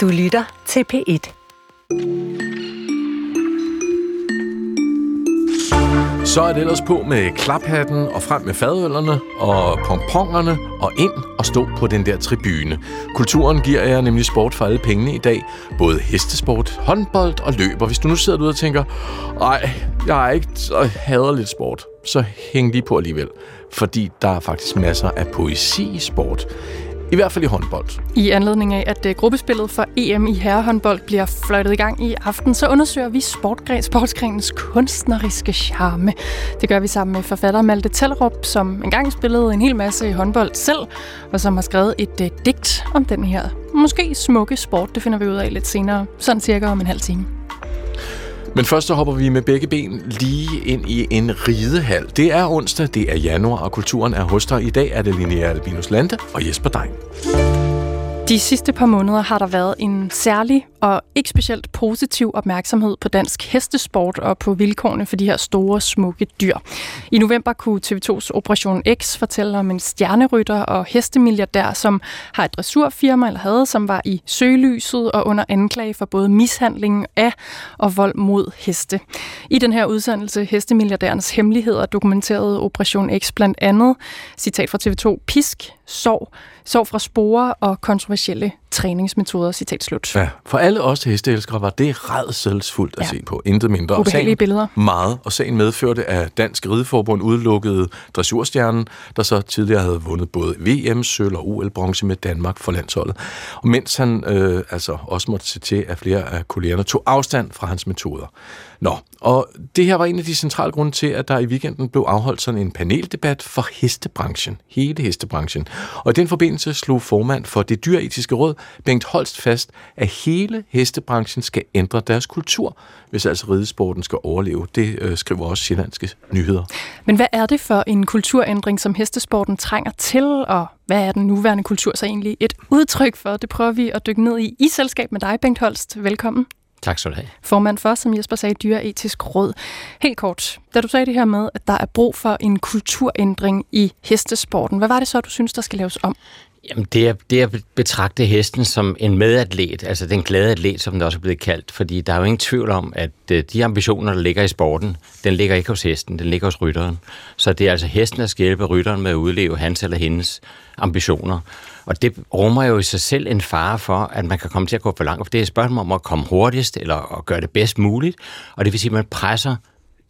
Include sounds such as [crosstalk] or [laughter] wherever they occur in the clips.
Du lytter til P1. Så er det ellers på med klaphatten og frem med fadøllerne og pomponerne og ind og stå på den der tribune. Kulturen giver jer nemlig sport for alle pengene i dag. Både hestesport, håndbold og løber. Hvis du nu sidder derude og tænker, ej, jeg er ikke så hader lidt sport, så hæng lige på alligevel. Fordi der er faktisk masser af poesi i sport. I hvert fald i håndbold. I anledning af, at øh, gruppespillet for EM i herrehåndbold bliver fløjtet i gang i aften, så undersøger vi sportgren, sportsgrenens kunstneriske charme. Det gør vi sammen med forfatter Malte Tellerup, som engang spillede en hel masse i håndbold selv, og som har skrevet et uh, digt om den her måske smukke sport. Det finder vi ud af lidt senere, sådan cirka om en halv time. Men først så hopper vi med begge ben lige ind i en ridehal. Det er onsdag, det er januar, og kulturen er hos dig. I dag er det Linnea Albinus Lande og Jesper Dein. De sidste par måneder har der været en særlig og ikke specielt positiv opmærksomhed på dansk hestesport og på vilkårene for de her store, smukke dyr. I november kunne TV2's Operation X fortælle om en stjernerytter og hestemilliardær, som har et dressurfirma, eller havde, som var i søgelyset og under anklage for både mishandling af og vold mod heste. I den her udsendelse, Hestemilliardærens Hemmeligheder, dokumenterede Operation X blandt andet, citat fra TV2, pisk, sov, sov fra spore og kontroversielle træningsmetoder, citat slut. Ja, for alle os hesteelskere var det redselsfuldt at ja. se på. Intet mindre. Og sagen, billeder. Meget. Og sagen medførte, at Dansk Rideforbund udelukkede dressurstjernen, der så tidligere havde vundet både VM, sølv og OL-bronze med Danmark for landsholdet. Og mens han øh, altså også måtte se til, at flere af kollegerne tog afstand fra hans metoder. Nå, og det her var en af de centrale grunde til, at der i weekenden blev afholdt sådan en paneldebat for hestebranchen. Hele hestebranchen. Og i den forbindelse slog formand for det dyretiske råd, Bengt Holst, fast, at hele hestebranchen skal ændre deres kultur, hvis altså ridesporten skal overleve. Det øh, skriver også Sjællandske Nyheder. Men hvad er det for en kulturændring, som hestesporten trænger til, og hvad er den nuværende kultur så egentlig et udtryk for? Det prøver vi at dykke ned i i selskab med dig, Bengt Holst. Velkommen. Tak skal du have. Formand for, som Jesper sagde, Dyreetisk Råd. Helt kort, da du sagde det her med, at der er brug for en kulturændring i hestesporten, hvad var det så, du synes, der skal laves om? Jamen, det er, det er at betragte hesten som en medatlet, altså den glade atlet, som den også er blevet kaldt, fordi der er jo ingen tvivl om, at øh, de ambitioner, der ligger i sporten, den ligger ikke hos hesten, den ligger hos rytteren. Så det er altså hesten, der skal hjælpe rytteren med at udleve hans eller hendes ambitioner. Og det rummer jo i sig selv en fare for, at man kan komme til at gå for langt. For det er et spørgsmål om at komme hurtigst, eller at gøre det bedst muligt. Og det vil sige, at man presser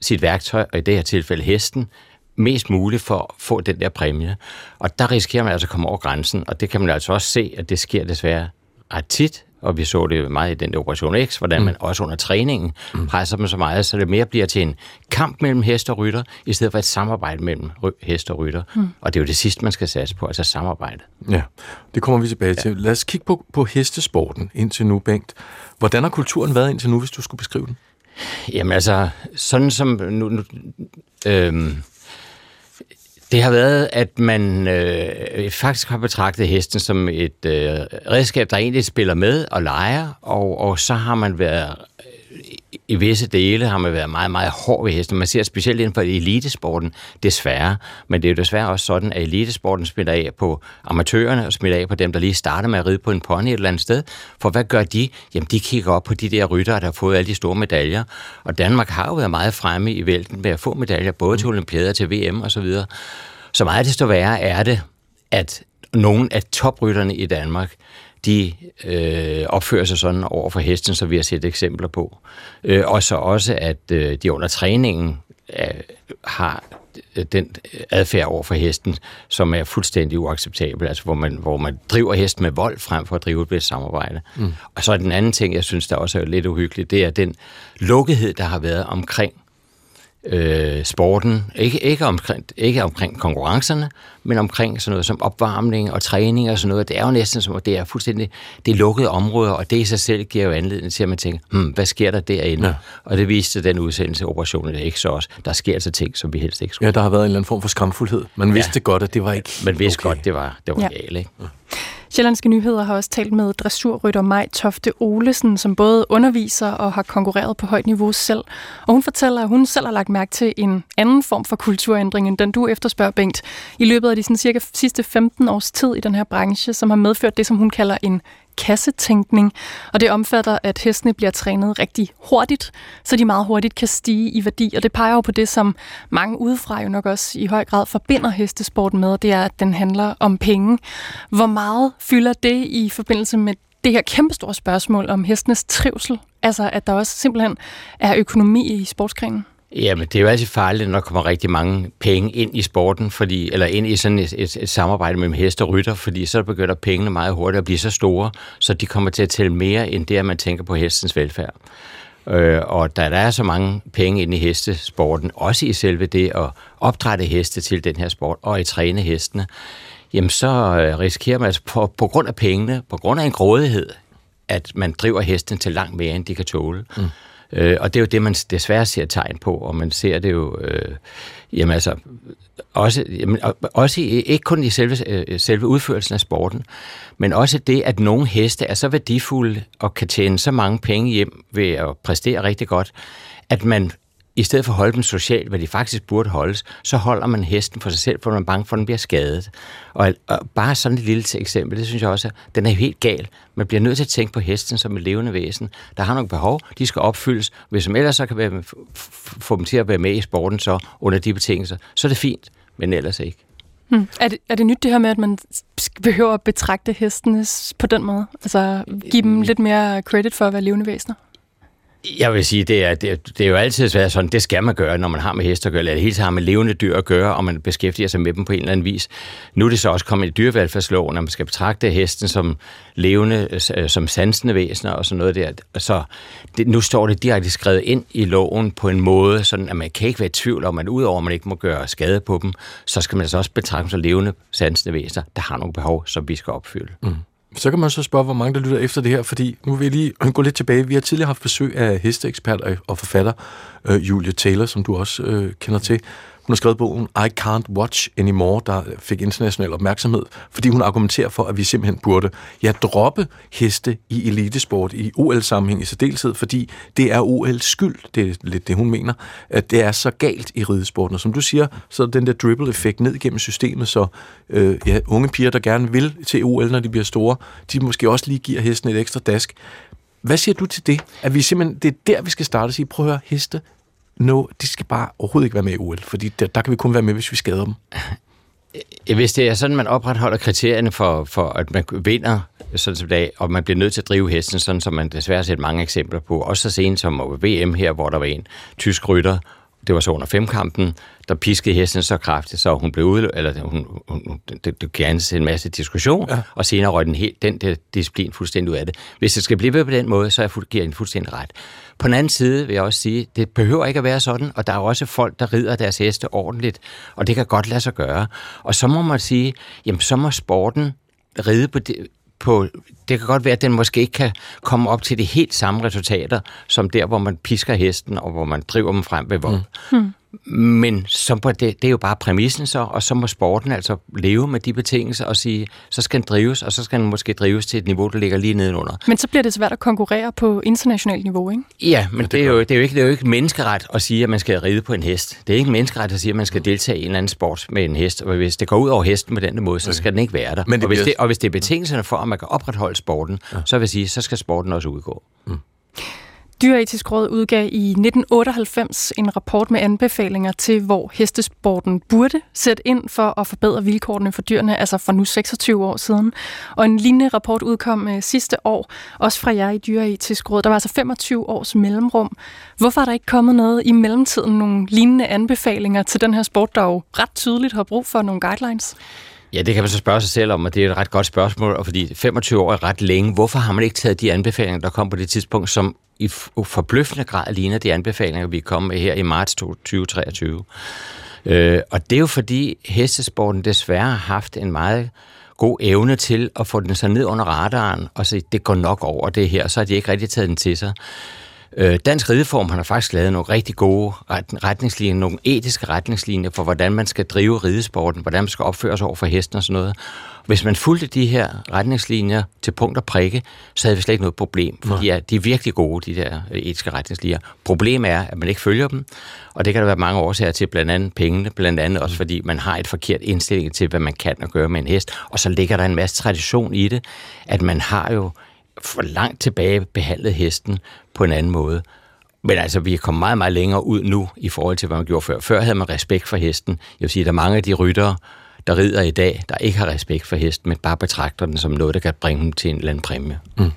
sit værktøj, og i det her tilfælde hesten, mest muligt for at få den der præmie. Og der risikerer man altså at komme over grænsen, og det kan man altså også se, at det sker desværre ret tit, og vi så det meget i den Operation X, hvordan man mm. også under træningen mm. presser dem så meget, så det mere bliver til en kamp mellem hest og rytter, i stedet for et samarbejde mellem hest og rytter. Mm. Og det er jo det sidste, man skal satse på, altså samarbejde. Ja, det kommer vi tilbage ja. til. Lad os kigge på, på hestesporten indtil nu, Bengt. Hvordan har kulturen været indtil nu, hvis du skulle beskrive den? Jamen altså, sådan som nu, nu øhm, det har været, at man øh, faktisk har betragtet hesten som et øh, redskab, der egentlig spiller med og leger, og, og så har man været i visse dele har man været meget, meget hård ved hesten. Man ser specielt inden for elitesporten, desværre. Men det er jo desværre også sådan, at elitesporten smitter af på amatørerne og smitter af på dem, der lige starter med at ride på en pony et eller andet sted. For hvad gør de? Jamen, de kigger op på de der ryttere, der har fået alle de store medaljer. Og Danmark har jo været meget fremme i vælten med at få medaljer, både til olympiader, til VM og så videre. Så meget desto værre er det, at nogle af toprytterne i Danmark, de øh, opfører sig sådan over for hesten, så vi har set eksempler på. Øh, og så også, at øh, de under træningen øh, har den adfærd over for hesten, som er fuldstændig uacceptabel, altså hvor man, hvor man driver hesten med vold frem for at drive et samarbejde. Mm. Og så er den anden ting, jeg synes, der også er lidt uhyggeligt, det er den lukkethed, der har været omkring øh, sporten, ikke, ikke, omkring, ikke omkring konkurrencerne, men omkring sådan noget som opvarmning og træning og sådan noget. Det er jo næsten som, at det er fuldstændig det lukkede områder, og det i sig selv giver jo anledning til, at man tænker, hmm, hvad sker der derinde? Ja. Og det viste den udsendelse, operationen det ikke så også. Der sker altså ting, som vi helst ikke skulle. Ja, der har været en eller anden form for skamfuldhed. Man vidste ja. godt, at det var ikke Man vidste okay. godt, det var, det var ja. galt, ikke? Ja. Sjællandske Nyheder har også talt med dressurrytter Maj Tofte Olesen, som både underviser og har konkurreret på højt niveau selv. Og hun fortæller, at hun selv har lagt mærke til en anden form for kulturændring, end den du efterspørger, Bengt, i løbet af de sådan cirka sidste 15 års tid i den her branche, som har medført det, som hun kalder en kassetænkning, og det omfatter, at hestene bliver trænet rigtig hurtigt, så de meget hurtigt kan stige i værdi, og det peger jo på det, som mange udefra jo nok også i høj grad forbinder hestesporten med, det er, at den handler om penge. Hvor meget fylder det i forbindelse med det her kæmpestore spørgsmål om hestenes trivsel? Altså, at der også simpelthen er økonomi i sportsgrenen? Jamen, det er jo altid farligt, når der kommer rigtig mange penge ind i sporten, fordi, eller ind i sådan et, et, et samarbejde mellem hest og rytter, fordi så begynder pengene meget hurtigt at blive så store, så de kommer til at tælle mere end det, at man tænker på hestens velfærd. Øh, og da der er så mange penge ind i hestesporten, også i selve det at opdrætte heste til den her sport, og i træne hestene, jamen så øh, risikerer man altså på, på grund af pengene, på grund af en grådighed, at man driver hesten til langt mere, end de kan tåle. Mm. Øh, og det er jo det, man desværre ser tegn på, og man ser det jo, øh, jamen altså, også, jamen, også i, ikke kun i selve, øh, selve udførelsen af sporten, men også det, at nogle heste er så værdifulde og kan tjene så mange penge hjem ved at præstere rigtig godt, at man i stedet for at holde dem socialt, hvad de faktisk burde holdes, så holder man hesten for sig selv, for man er bange for, at den bliver skadet. Og, og bare sådan et lille eksempel, det synes jeg også, at den er helt gal. Man bliver nødt til at tænke på hesten som et levende væsen. Der har nogle behov, de skal opfyldes. Hvis man ellers så kan være, få dem til at være med i sporten så under de betingelser, så er det fint, men ellers ikke. Hmm. Er, det, er det nyt det her med, at man behøver at betragte hestene på den måde? Altså give dem lidt mere credit for at være levende væsener? Jeg vil sige, det er, det, er, det er jo altid svært sådan, det skal man gøre, når man har med heste at gøre, eller det hele taget har med levende dyr at gøre, og man beskæftiger sig med dem på en eller anden vis. Nu er det så også kommet i dyrevelfærdsloven, at man skal betragte hesten som levende, øh, øh, som sansende væsener og sådan noget der. Så det, nu står det direkte skrevet ind i loven på en måde, sådan at man kan ikke være i tvivl om, at udover at man ikke må gøre skade på dem, så skal man altså også betragte dem som levende, sansende væsener, der har nogle behov, som vi skal opfylde. Mm. Så kan man så spørge, hvor mange der lytter efter det her, fordi nu vil jeg lige gå lidt tilbage. Vi har tidligere haft besøg af hesteekspert og forfatter øh, Julia Taylor, som du også øh, kender til. Hun har skrevet bogen I Can't Watch Anymore, der fik international opmærksomhed, fordi hun argumenterer for, at vi simpelthen burde ja, droppe heste i elitesport, i OL-sammenhæng i særdeleshed, fordi det er OL's skyld, det er lidt det, hun mener, at det er så galt i ridesporten. Og som du siger, så er den der dribble-effekt ned igennem systemet, så øh, ja, unge piger, der gerne vil til OL, når de bliver store, de måske også lige giver hesten et ekstra dask. Hvad siger du til det? At vi simpelthen, det er der, vi skal starte og sige, prøv at høre, heste, no, de skal bare overhovedet ikke være med i OL, fordi der, der kan vi kun være med, hvis vi skader dem. Hvis det er sådan, man opretholder kriterierne for, for at man vinder sådan som dag, og man bliver nødt til at drive hesten, sådan som man desværre har set mange eksempler på, også så sent som VM her, hvor der var en tysk rytter, det var så under femkampen, der piskede hesten så kraftigt, så hun blev ude, eller hun, hun, det, det gav en masse diskussion, ja. og senere røg den, helt, den der disciplin fuldstændig ud af det. Hvis det skal blive ved på den måde, så er jeg fuldstændig ret. På den anden side vil jeg også sige, det behøver ikke at være sådan, og der er også folk, der rider deres heste ordentligt, og det kan godt lade sig gøre. Og så må man sige, jamen så må sporten ride på det, på, det kan godt være, at den måske ikke kan komme op til de helt samme resultater, som der, hvor man pisker hesten, og hvor man driver dem frem ved vold. Mm. Hmm. Men så på det, det er jo bare præmissen så, og så må sporten altså leve med de betingelser og sige, så skal den drives, og så skal den måske drives til et niveau, der ligger lige nedenunder. Men så bliver det svært at konkurrere på internationalt niveau, ikke? Ja, men ja, det, det, er jo, det, er jo ikke, det er jo ikke menneskeret at sige, at man skal ride på en hest. Det er ikke menneskeret at sige, at man skal deltage i en eller anden sport med en hest, og hvis det går ud over hesten på den måde, så skal okay. den ikke være der. Men det og, hvis det, og hvis det er betingelserne for, at man kan opretholde sporten, ja. så vil jeg sige, så skal sporten også udgå. Mm. Dyretisk Råd udgav i 1998 en rapport med anbefalinger til, hvor hestesporten burde sætte ind for at forbedre vilkårene for dyrene, altså for nu 26 år siden. Og en lignende rapport udkom øh, sidste år, også fra jer i Dyretisk Råd. Der var altså 25 års mellemrum. Hvorfor er der ikke kommet noget i mellemtiden, nogle lignende anbefalinger til den her sport, der jo ret tydeligt har brug for nogle guidelines? Ja, det kan man så spørge sig selv om, og det er et ret godt spørgsmål, og fordi 25 år er ret længe. Hvorfor har man ikke taget de anbefalinger, der kom på det tidspunkt, som i forbløffende grad ligner de anbefalinger, vi kom med her i marts 2023? Øh, og det er jo fordi hestesporten desværre har haft en meget god evne til at få den så ned under radaren, og sige, det går nok over det her, så har de ikke rigtig taget den til sig. Øh, Dansk Rideform har faktisk lavet nogle rigtig gode retningslinjer, nogle etiske retningslinjer for, hvordan man skal drive ridesporten, hvordan man skal opføre sig over for hesten og sådan noget. Hvis man fulgte de her retningslinjer til punkt og prikke, så havde vi slet ikke noget problem, for de er, de er virkelig gode, de der etiske retningslinjer. Problemet er, at man ikke følger dem, og det kan der være mange årsager til, blandt andet pengene, blandt andet også fordi man har et forkert indstilling til, hvad man kan og gøre med en hest, og så ligger der en masse tradition i det, at man har jo for langt tilbage behandlet hesten på en anden måde. Men altså, vi er kommet meget, meget længere ud nu i forhold til, hvad man gjorde før. Før havde man respekt for hesten. Jeg vil sige, at der er mange af de ryttere, der rider i dag, der ikke har respekt for hesten, men bare betragter den som noget, der kan bringe dem til en eller anden præmie. Mm.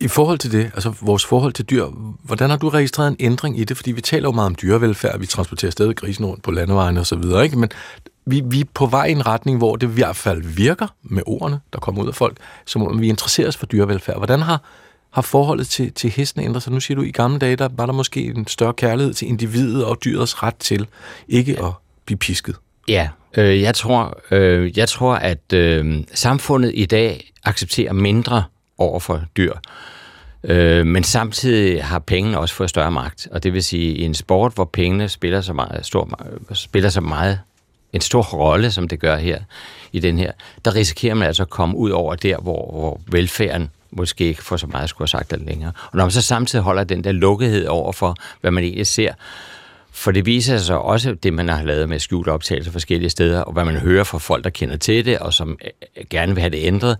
I forhold til det, altså vores forhold til dyr, hvordan har du registreret en ændring i det? Fordi vi taler jo meget om dyrevelfærd, vi transporterer stadig grisen rundt på landevejene og så videre, ikke? Men vi, vi er på vej i en retning, hvor det i hvert fald virker med ordene, der kommer ud af folk, som om vi interesserer os for dyrevelfærd. Hvordan har, har forholdet til, til hestene ændret sig? Nu siger du, i gamle dage, der var der måske en større kærlighed til individet og dyrets ret til ikke at blive pisket. Ja, øh, jeg, tror, øh, jeg tror, at øh, samfundet i dag accepterer mindre over for dyr. Øh, men samtidig har pengene også fået større magt, og det vil sige, i en sport, hvor pengene spiller så meget, stor, spiller så meget en stor rolle, som det gør her i den her, der risikerer man altså at komme ud over der, hvor, hvor velfærden måske ikke får så meget at skulle have sagt det længere. Og når man så samtidig holder den der lukkethed over for, hvad man egentlig ser, for det viser sig også det, man har lavet med skjult optagelser forskellige steder, og hvad man hører fra folk, der kender til det, og som øh, gerne vil have det ændret,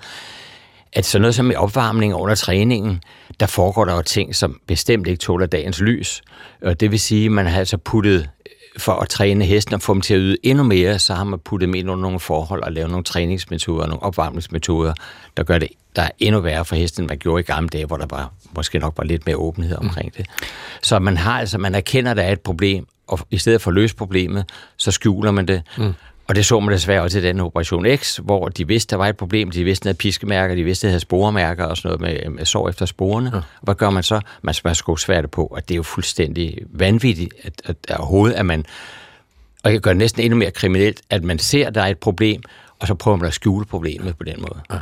at sådan noget som i opvarmning under træningen, der foregår der jo ting, som bestemt ikke tåler dagens lys. Og det vil sige, at man har altså puttet for at træne hesten og få dem til at yde endnu mere, så har man puttet dem ind under nogle forhold og lavet nogle træningsmetoder, nogle opvarmningsmetoder, der gør det der er endnu værre for hesten, end man gjorde i gamle dage, hvor der var, måske nok var lidt mere åbenhed omkring mm. det. Så man har altså, man erkender, at der er et problem, og i stedet for at løse problemet, så skjuler man det. Mm. Og det så man desværre også i den Operation X, hvor de vidste, der var et problem. De vidste, der havde piskemærker, de vidste, der havde sporemærker og sådan noget med, med sår efter sporene. Ja. Hvad gør man så? Man skal sgu svært på, og det er jo fuldstændig vanvittigt, at, at, at overhovedet, at man, og det gør det næsten endnu mere kriminelt, at man ser, at der er et problem, og så prøver man at skjule problemet på den måde. Ja.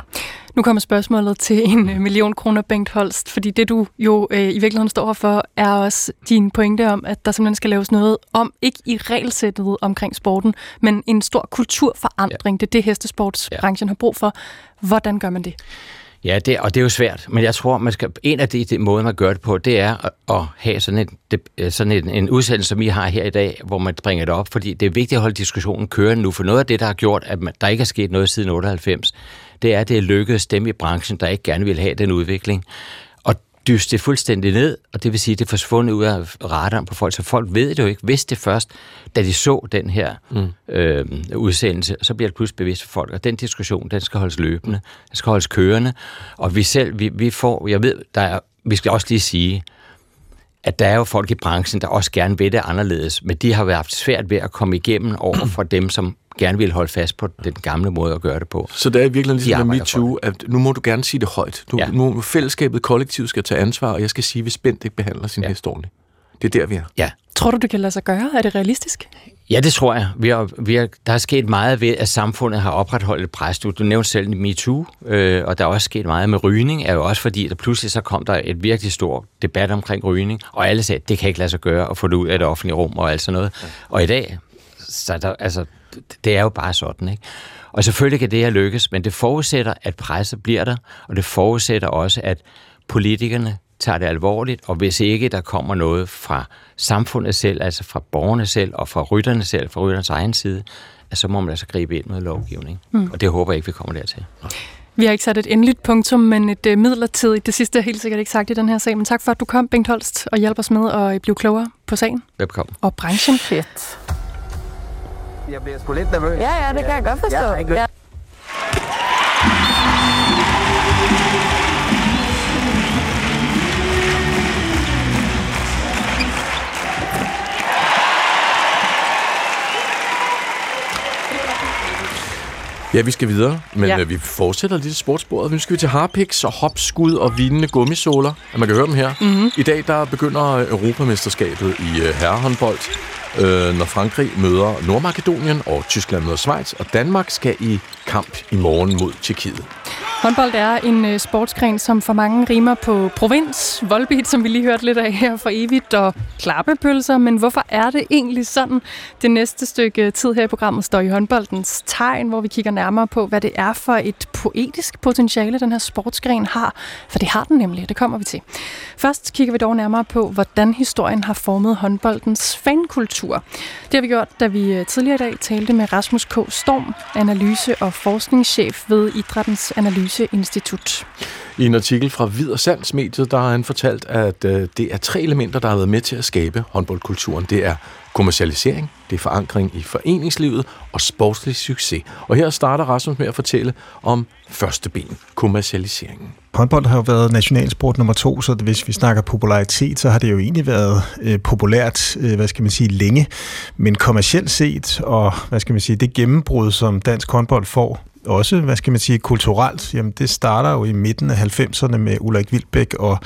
Nu kommer spørgsmålet til en øh, million kroner, Bengt Holst, fordi det du jo øh, i virkeligheden står for, er også din pointe om, at der simpelthen skal laves noget om, ikke i regelsættet omkring sporten, men en stor kulturforandring. Ja. Det er det, hestesportsbranchen ja. har brug for. Hvordan gør man det? Ja, det, og det er jo svært, men jeg tror, man skal, en af de, de måder, man gør det på, det er at, at have sådan, en, øh, sådan en, en udsendelse, som I har her i dag, hvor man bringer det op, fordi det er vigtigt at holde diskussionen kørende nu, for noget af det, der har gjort, at man, der ikke er sket noget siden 98, det er, at det er lykkedes dem i branchen, der ikke gerne vil have den udvikling, dyste det fuldstændig ned, og det vil sige, at det er forsvundet ud af radaren på folk, så folk ved det jo ikke, hvis det først, da de så den her mm. øh, udsendelse, så bliver det pludselig bevidst for folk, og den diskussion, den skal holdes løbende, den skal holdes kørende, og vi selv, vi, vi får, jeg ved, der er, vi skal også lige sige, at der er jo folk i branchen, der også gerne vil det anderledes, men de har været svært ved at komme igennem over [clears throat] for dem, som gerne vil holde fast på den gamle måde at gøre det på. Så det er virkelig ligesom med MeToo, at nu må du gerne sige det højt. Du, ja. Nu fællesskabet kollektivt skal tage ansvar, og jeg skal sige, hvis Bent ikke behandler sin ja. hest ordentligt. Det er der, vi er. Ja. Tror du, det kan lade sig gøre? Er det realistisk? Ja, det tror jeg. Vi har, vi har, der er sket meget ved, at samfundet har opretholdt et pres. Du, du nævnte selv MeToo, øh, og der er også sket meget med rygning, er jo også fordi, der pludselig så kom der et virkelig stor debat omkring rygning, og alle sagde, at det kan ikke lade sig gøre at få det ud af det offentlige rum og alt sådan noget. Ja. Og i dag, så der, altså, det er jo bare sådan, ikke? Og selvfølgelig kan det her lykkes, men det forudsætter, at presset bliver der, og det forudsætter også, at politikerne tager det alvorligt, og hvis ikke der kommer noget fra samfundet selv, altså fra borgerne selv, og fra rytterne selv, fra rytternes egen side, så må man altså gribe ind med lovgivning. Mm. Og det håber jeg ikke, vi kommer dertil. Vi har ikke sat et endeligt punktum, men et uh, midlertidigt. Det sidste er helt sikkert ikke sagt i den her sag, men tak for, at du kom, Bengt Holst, og hjælper os med at blive klogere på sagen. Velkommen. Og branchen. Fedt. Jeg bliver sgu lidt nervøs. Ja, ja, det kan jeg godt forstå. Jeg ja. Vi skal videre, men ja. Øh, vi fortsætter lidt sportsbordet. Nu skal vi til harpiks og hopskud og vinende gummisåler. Man kan høre dem her. Mm-hmm. I dag der begynder Europamesterskabet i øh, herrehåndbold, øh, når Frankrig møder Nordmakedonien, og Tyskland møder Schweiz, og Danmark skal i kamp i morgen mod Tjekkiet. Håndbold er en øh, sportsgren, som for mange rimer på provins, voldbeat, som vi lige hørte lidt af her for evigt, og klappepølser. Men hvorfor er det egentlig sådan? Det næste stykke øh, tid her i programmet står i håndboldens tegn, hvor vi kigger nærmere på, hvad det er for et poetisk potentiale, den her sportsgren har. For det har den nemlig, det kommer vi til. Først kigger vi dog nærmere på, hvordan historien har formet håndboldens fankultur. Det har vi gjort, da vi øh, tidligere i dag talte med Rasmus K. Storm, analyse- og forskningschef ved Idrættens Analyseinstitut. I en artikel fra Hvid og Sands mediet, der har han fortalt, at øh, det er tre elementer, der har været med til at skabe håndboldkulturen. Det er kommercialisering, det er forankring i foreningslivet og sportslig succes. Og her starter Rasmus med at fortælle om første ben, kommercialiseringen. Håndbold har jo været nationalsport nummer to, så hvis vi snakker popularitet, så har det jo egentlig været øh, populært, øh, hvad skal man sige, længe. Men kommercielt set, og hvad skal man sige, det gennembrud, som dansk håndbold får, også, hvad skal man sige, kulturelt, jamen det starter jo i midten af 90'erne med Ulrik Vilbæk og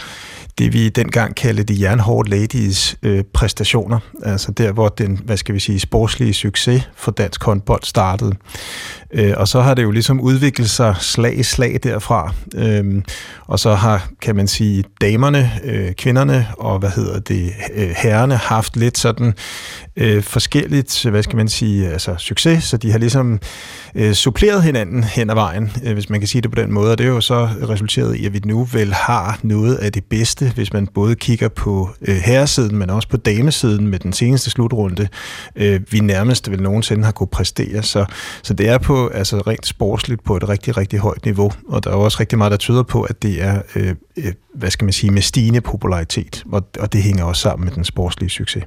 det vi dengang kaldte de jernhårde ladies øh, præstationer, altså der hvor den, hvad skal vi sige, sportslige succes for dansk håndbold startede. Øh, og så har det jo ligesom udviklet sig slag i slag derfra. Øh, og så har, kan man sige, damerne, øh, kvinderne og hvad hedder det, øh, herrerne haft lidt sådan øh, forskelligt, hvad skal man sige, altså succes, så de har ligesom øh, suppleret hinanden hen ad vejen, øh, hvis man kan sige det på den måde, og det er jo så resulteret i, at vi nu vel har noget af det bedste, hvis man både kigger på øh, herresiden, men også på damesiden med den seneste slutrunde, øh, vi nærmest vel nogensinde har kunne præstere, så, så det er på altså rent sportsligt på et rigtig, rigtig højt niveau, og der er også rigtig meget, der tyder på, at det er, øh, øh, hvad skal man sige, med stigende popularitet, og, og det hænger også sammen med den sportslige succes.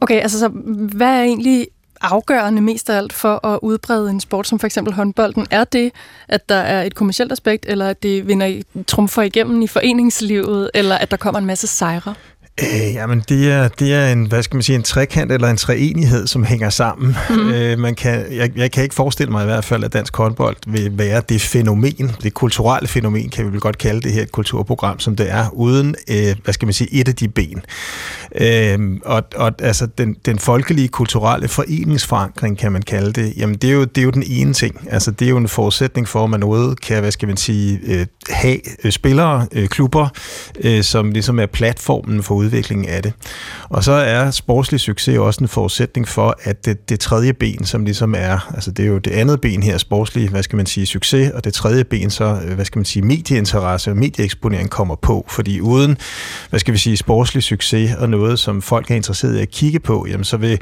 Okay, altså så hvad er egentlig afgørende mest af alt for at udbrede en sport som for eksempel håndbolden? Er det, at der er et kommersielt aspekt, eller at det vinder trumfer igennem i foreningslivet, eller at der kommer en masse sejre? Øh, jamen, det er, det er en, hvad skal man sige, en trekant eller en treenighed, som hænger sammen. Mm. Øh, man kan, jeg, jeg kan ikke forestille mig i hvert fald, at dansk håndbold vil være det fænomen, det kulturelle fænomen, kan vi vel godt kalde det her et kulturprogram, som det er, uden, øh, hvad skal man sige, et af de ben. Øh, og, og altså, den, den folkelige kulturelle foreningsforankring, kan man kalde det, jamen, det er jo, det er jo den ene ting. Altså, det er jo en forudsætning for, at man noget kan, hvad skal man sige, øh, have øh, spillere, øh, klubber, øh, som ligesom er platformen for udviklingen af det. Og så er sportslig succes også en forudsætning for, at det, det tredje ben, som ligesom er, altså det er jo det andet ben her, sportslig, hvad skal man sige, succes, og det tredje ben så, øh, hvad skal man sige, medieinteresse og medieeksponering kommer på, fordi uden, hvad skal vi sige, sportslig succes og noget, som folk er interesseret i at kigge på, jamen så vil,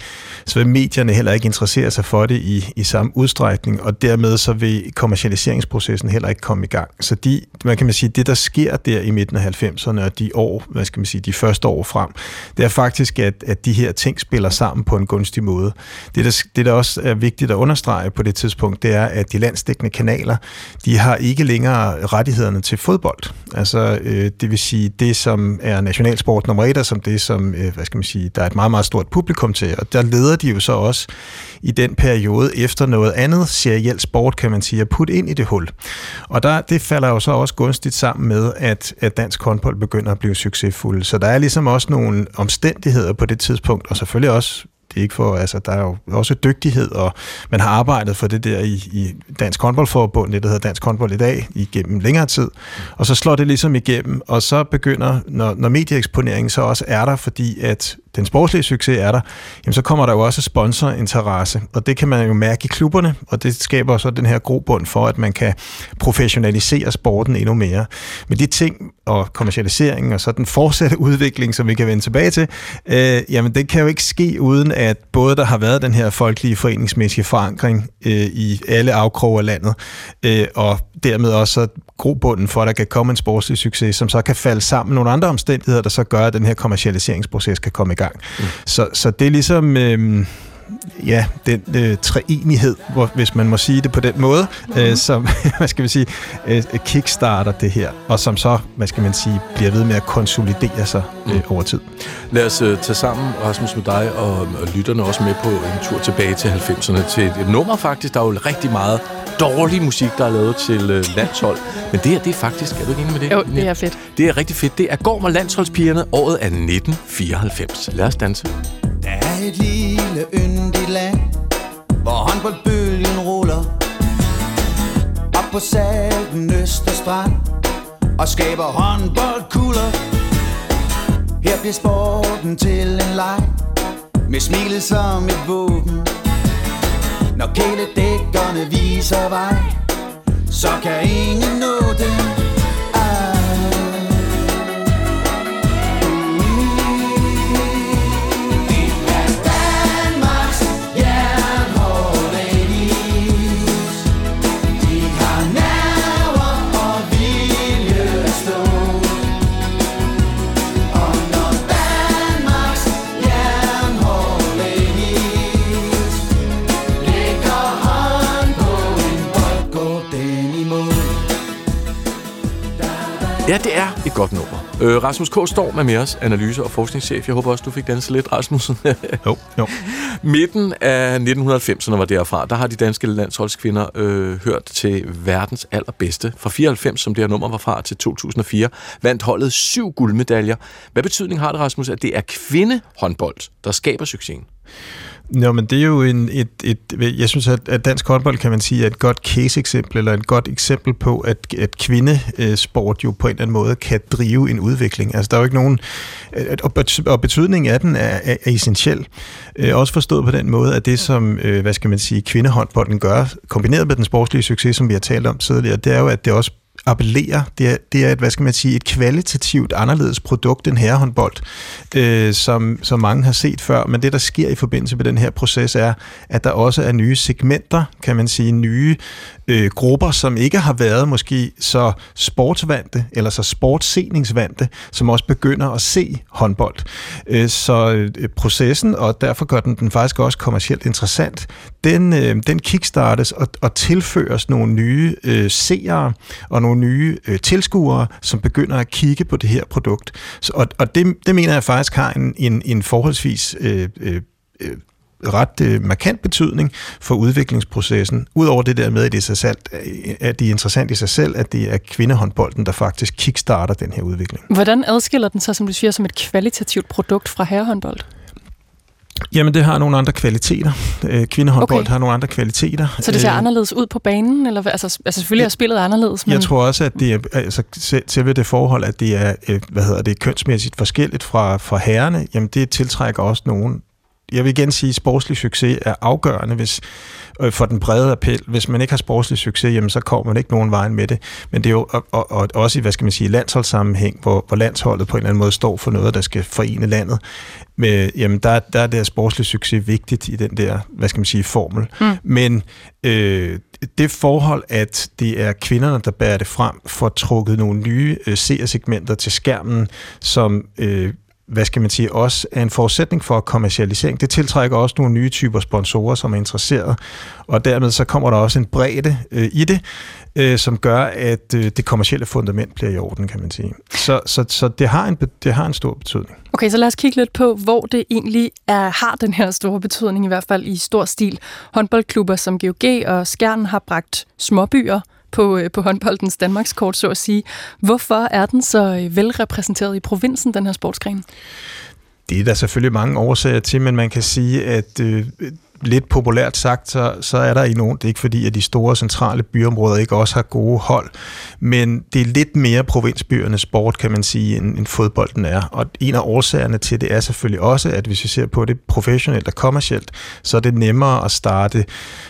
så vil medierne heller ikke interessere sig for det i, i samme udstrækning, og dermed så vil kommercialiseringsprocessen heller ikke komme i gang. Så de, man kan man sige, det der sker der i midten af 90'erne og de år, hvad skal man sige, de første år frem, det er faktisk, at, at de her ting spiller sammen på en gunstig måde. Det der, det, der også er vigtigt at understrege på det tidspunkt, det er, at de landsdækkende kanaler, de har ikke længere rettighederne til fodbold. Altså, øh, det vil sige, det som er nationalsport nummer et, og som det, som, øh, hvad skal man sige, der er et meget, meget stort publikum til, og der leder de jo så også i den periode efter noget andet serielt sport, kan man sige, at putte ind i det hul. Og der, det falder jo så også gunstigt sammen med, at, at dansk håndbold begynder at blive succesfuld. Så der er ligesom også nogle omstændigheder på det tidspunkt, og selvfølgelig også det er ikke for, altså, der er jo også dygtighed, og man har arbejdet for det der i, i Dansk Håndboldforbund, det der hedder Dansk Håndbold i dag, igennem længere tid. Og så slår det ligesom igennem, og så begynder, når, når medieeksponeringen så også er der, fordi at den sportslige succes er der, jamen så kommer der jo også sponsorinteresse, og det kan man jo mærke i klubberne, og det skaber så den her grobund for, at man kan professionalisere sporten endnu mere. Men de ting og kommercialiseringen og så den fortsatte udvikling, som vi kan vende tilbage til, øh, jamen det kan jo ikke ske uden at både der har været den her folkelige foreningsmæssige forankring øh, i alle afkroge af landet, øh, og dermed også grobunden for, at der kan komme en sportslig succes, som så kan falde sammen med nogle andre omstændigheder, der så gør, at den her kommercialiseringsproces kan komme i gang. Mm. Så, så det er ligesom... Øh, ja, den øh, treenighed, hvor, hvis man må sige det på den måde, mm-hmm. øh, som, [laughs] hvad skal vi sige, øh, kickstarter det her, og som så, hvad skal man sige, bliver ved med at konsolidere sig øh, mm. over tid. Lad os øh, tage sammen, Rasmus, med dig og, og lytterne også med på en tur tilbage til 90'erne, til et, nummer faktisk, der er jo rigtig meget dårlig musik, der er lavet til øh, landshold. Men det her, det er faktisk, er du ikke enig med det? Jo, det er fedt. Det er rigtig fedt. Det er Gorm og landsholdspigerne. Året er 1994. Lad os danse. Der er et lille yndigt land, hvor håndboldbølgen ruller. på salten Østerstrand Og skaber håndboldkugler Her bliver sporten til en leg Med smilet som et våben Når kæledækkerne viser vej Så kan ingen nå Ja, det er et godt nummer. Øh, Rasmus K. står med mere os, analyse- og forskningschef. Jeg håber også, du fik danset lidt, Rasmus. jo, jo. [laughs] Midten af 1990'erne var derfra. Der har de danske landsholdskvinder øh, hørt til verdens allerbedste. Fra 94, som det her nummer var fra, til 2004, vandt holdet syv guldmedaljer. Hvad betydning har det, Rasmus, at det er kvindehåndbold, der skaber succesen? Nå, men det er jo en, et, et, jeg synes, at, at dansk håndbold, kan man sige, er et godt case-eksempel, eller et godt eksempel på, at, at kvindesport jo på en eller anden måde kan drive en udvikling. Altså, der er jo ikke nogen, og betydningen af den er, er, er essentiel. Øh, også forstået på den måde, at det, som, øh, hvad skal man sige, kvindehåndbolden gør, kombineret med den sportslige succes, som vi har talt om tidligere, det er jo, at det også appellerer. Det er, det er et, hvad skal man sige, et kvalitativt anderledes produkt end herrehåndbold, øh, som, som mange har set før. Men det, der sker i forbindelse med den her proces, er, at der også er nye segmenter, kan man sige, nye øh, grupper, som ikke har været måske så sportsvante eller så sportsseningsvante, som også begynder at se håndbold. Øh, så øh, processen, og derfor gør den den faktisk også kommercielt interessant, den, øh, den kickstartes og, og tilføres nogle nye øh, seere og nogle nye øh, tilskuere, som begynder at kigge på det her produkt. Så, og og det, det mener jeg faktisk har en, en, en forholdsvis øh, øh, øh ret øh, markant betydning for udviklingsprocessen. Udover det der med, at det, er sig selv, at det er interessant i sig selv, at det er kvindehåndbolden, der faktisk kickstarter den her udvikling. Hvordan adskiller den sig, som du siger, som et kvalitativt produkt fra herrehåndbold? Jamen, det har nogle andre kvaliteter. Øh, kvindehåndbold okay. har nogle andre kvaliteter. Så det ser øh, anderledes ud på banen? Eller, altså, altså selvfølgelig er spillet anderledes. Men... Jeg tror også, at det er altså, selve det forhold, at det er hvad hedder det, kønsmæssigt forskelligt fra, fra herrene, jamen det tiltrækker også nogen. Jeg vil igen sige, at sportslig succes er afgørende, hvis øh, for den brede appel. Hvis man ikke har sportslig succes, jamen, så kommer man ikke nogen vejen med det. Men det er jo og, og, og også i, hvad skal man sige, landsholdssammenhæng, hvor, hvor landsholdet på en eller anden måde står for noget, der skal forene landet. Med, jamen, der, der er det sportslig succes vigtigt i den der, hvad skal man sige, formel. Mm. Men øh, det forhold, at det er kvinderne, der bærer det frem, får trukket nogle nye øh, seersegmenter til skærmen, som øh, hvad skal man sige, også er en forudsætning for kommercialisering. Det tiltrækker også nogle nye typer sponsorer, som er interesseret, og dermed så kommer der også en bredde øh, i det, øh, som gør, at øh, det kommercielle fundament bliver i orden, kan man sige. Så, så, så det, har en, det har en stor betydning. Okay, så lad os kigge lidt på, hvor det egentlig er, har den her store betydning, i hvert fald i stor stil. Håndboldklubber som GOG og Skjern har bragt småbyer på, øh, på håndboldens Danmarkskort, så at sige. Hvorfor er den så øh, velrepræsenteret i provinsen, den her sportsgren? Det er der selvfølgelig mange årsager til, men man kan sige, at øh, lidt populært sagt, så, så er der i nogen, det er ikke fordi, at de store centrale byområder ikke også har gode hold, men det er lidt mere provinsbyernes sport, kan man sige, end, end fodbolden er. Og en af årsagerne til det er selvfølgelig også, at hvis vi ser på det professionelt og kommercielt, så er det nemmere at starte,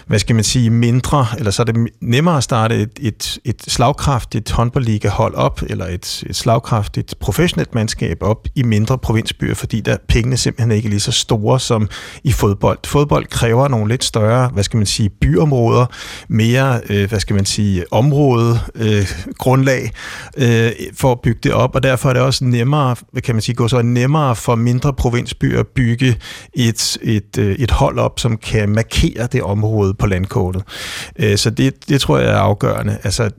hvad skal man sige, mindre, eller så er det nemmere at starte et, et, et slagkraftigt håndboldliga-hold op, eller et, et slagkraftigt professionelt mandskab op i mindre provinsbyer, fordi der pengene simpelthen ikke er lige så store som i fodbold. Fodbold kræver nogle lidt større, hvad skal man sige, byområder, mere, øh, hvad skal man sige, område, øh, grundlag øh, for at bygge det op, og derfor er det også nemmere, kan man sige, gå så nemmere for mindre provinsbyer at bygge et, et, øh, et hold op, som kan markere det område på landkortet. Øh, så det, det tror jeg er afgørende. Altså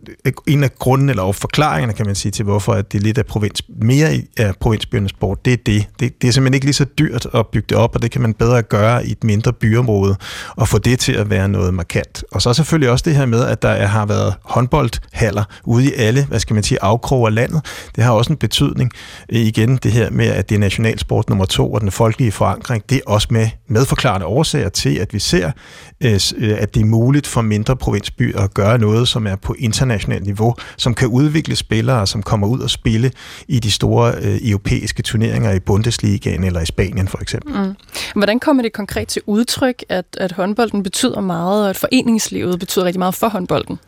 en af grunden eller forklaringerne, kan man sige, til hvorfor at det er lidt af provins, mere af provinsbyernes sport, det er det. det. Det er simpelthen ikke lige så dyrt at bygge det op, og det kan man bedre gøre i et mindre byområde boligområde, og få det til at være noget markant. Og så selvfølgelig også det her med, at der er, har været håndboldhaller ude i alle, hvad skal man sige, afkroge af landet. Det har også en betydning. Øh, igen det her med, at det er nationalsport nummer to, og den folkelige forankring, det er også med medforklarende årsager til, at vi ser, øh, øh, at det er muligt for mindre provinsbyer at gøre noget, som er på internationalt niveau, som kan udvikle spillere, som kommer ud og spille i de store øh, europæiske turneringer i Bundesligaen eller i Spanien for eksempel. Mm. Hvordan kommer det konkret til udtryk, at, at håndbolden betyder meget, og at foreningslivet betyder rigtig meget for håndbolden?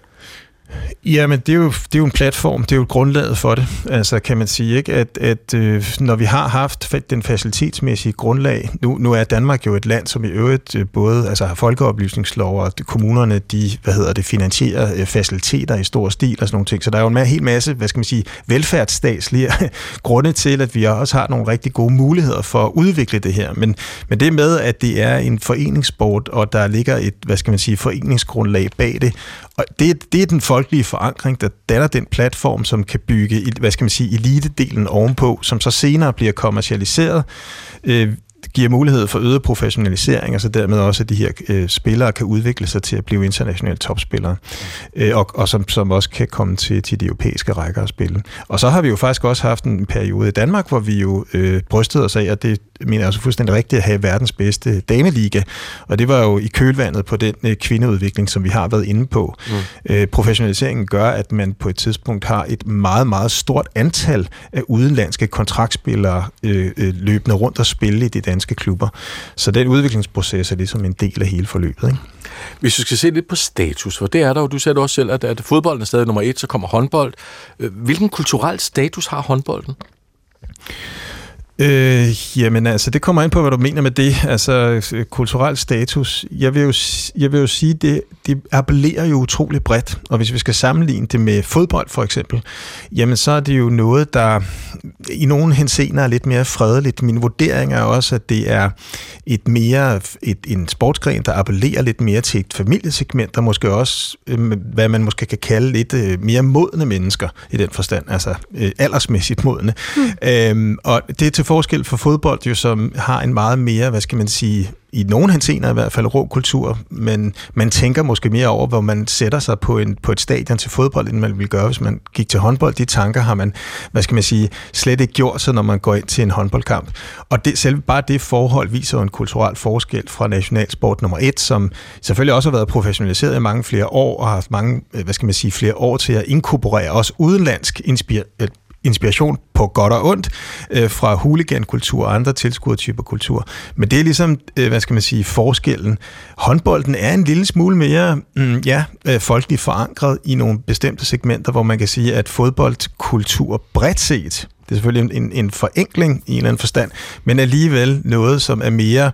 Jamen, det er, jo, det er jo en platform, det er jo grundlaget for det, altså kan man sige, ikke? at, at øh, når vi har haft den facilitetsmæssige grundlag, nu, nu er Danmark jo et land, som i øvrigt øh, både altså har folkeoplysningslov, og kommunerne, de, hvad hedder det, finansierer øh, faciliteter i stor stil og sådan nogle ting, så der er jo en hel masse, hvad skal man sige, velfærdsstatslige [laughs] grunde til, at vi også har nogle rigtig gode muligheder for at udvikle det her, men, men det med, at det er en foreningssport, og der ligger et, hvad skal man sige, foreningsgrundlag bag det, og det, det er den folkelige forankring, der danner den platform, som kan bygge, hvad skal man sige, elitedelen ovenpå, som så senere bliver kommercialiseret. Øh, giver mulighed for øget professionalisering, og så dermed også, at de her øh, spillere kan udvikle sig til at blive internationale topspillere, øh, og, og som, som også kan komme til, til de europæiske rækker at spille. Og så har vi jo faktisk også haft en periode i Danmark, hvor vi jo øh, brystede os af, og det mener jeg også fuldstændig rigtigt, at have verdens bedste dameliga, og det var jo i kølvandet på den øh, kvindeudvikling, som vi har været inde på. Mm. Øh, professionaliseringen gør, at man på et tidspunkt har et meget, meget stort antal af udenlandske kontraktspillere øh, øh, løbende rundt og spille i det danske klubber. Så den udviklingsproces er ligesom en del af hele forløbet. Ikke? Hvis vi skal se lidt på status, for det er der jo, du sagde også selv, at, at fodbolden er stadig nummer et, så kommer håndbold. Øh, hvilken kulturel status har håndbolden? Øh, jamen altså, det kommer ind på, hvad du mener med det. Altså, kulturel status. Jeg vil jo, jeg vil jo sige, det, det appellerer jo utrolig bredt. Og hvis vi skal sammenligne det med fodbold for eksempel, jamen så er det jo noget, der i nogle henseender er lidt mere fredeligt. Min vurdering er også, at det er et mere, et, en sportsgren, der appellerer lidt mere til et familiesegment, der måske også, øh, hvad man måske kan kalde lidt øh, mere modne mennesker i den forstand, altså øh, aldersmæssigt modne. Mm. Øhm, og det er til forskel for fodbold jo, som har en meget mere, hvad skal man sige, i nogen henseender i hvert fald rå kultur, men man tænker måske mere over, hvor man sætter sig på, en, på et stadion til fodbold, end man ville gøre, hvis man gik til håndbold. De tanker har man, hvad skal man sige, slet ikke gjort sig, når man går ind til en håndboldkamp. Og det, selv bare det forhold viser en kulturel forskel fra nationalsport nummer et, som selvfølgelig også har været professionaliseret i mange flere år, og har haft mange, hvad skal man sige, flere år til at inkorporere også udenlandsk inspir- inspiration på godt og ondt øh, fra huligankultur og andre tilskuertyper kultur. Men det er ligesom, øh, hvad skal man sige, forskellen. Håndbolden er en lille smule mere mm, ja, øh, folkeligt forankret i nogle bestemte segmenter, hvor man kan sige, at fodboldkultur bredt set det er selvfølgelig en, en forenkling i en eller anden forstand, men alligevel noget, som er mere...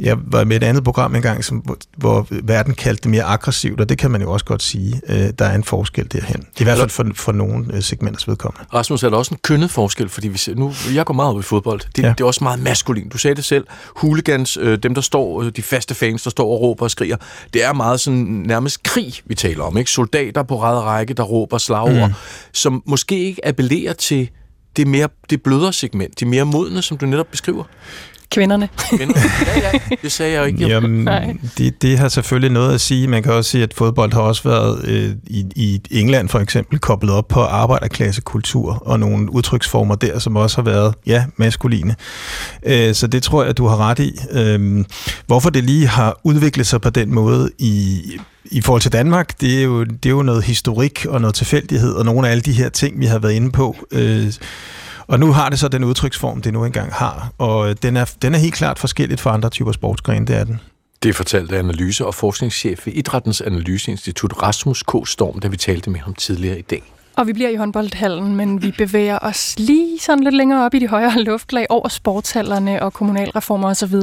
Jeg var med et andet program engang, som, hvor, hvor verden kaldte det mere aggressivt, og det kan man jo også godt sige. Øh, der er en forskel derhen. I hvert fald for, for nogle øh, segmenters vedkommende. Rasmus, er der også en kønnet forskel? Fordi vi ser, nu, jeg går meget op i fodbold. Det, ja. det er også meget maskulin. Du sagde det selv. Hooligans, øh, dem der står, øh, de faste fans, der står og råber og skriger, det er meget sådan nærmest krig, vi taler om. Ikke? Soldater på række, der råber slagord, mm. som måske ikke appellerer til det, mere, det blødere segment, de mere modne, som du netop beskriver? Kvinderne. Kvinderne. Ja, ja, det sagde jeg jo ikke. Jamen, det, det har selvfølgelig noget at sige. Man kan også sige, at fodbold har også været øh, i, i England for eksempel koblet op på arbejderklassekultur og nogle udtryksformer der, som også har været, ja, maskuline. Øh, så det tror jeg, at du har ret i. Øh, hvorfor det lige har udviklet sig på den måde i i forhold til Danmark, det er, jo, det er jo noget historik og noget tilfældighed, og nogle af alle de her ting, vi har været inde på. Øh, og nu har det så den udtryksform, det nu engang har, og øh, den er, den er helt klart forskelligt fra andre typer sportsgrene, det er den. Det fortalte analyse- og forskningschef ved Idrættens Analyseinstitut Rasmus K. Storm, da vi talte med ham tidligere i dag. Og vi bliver i håndboldhallen, men vi bevæger os lige sådan lidt længere op i de højere luftlag over sportshallerne og kommunalreformer osv.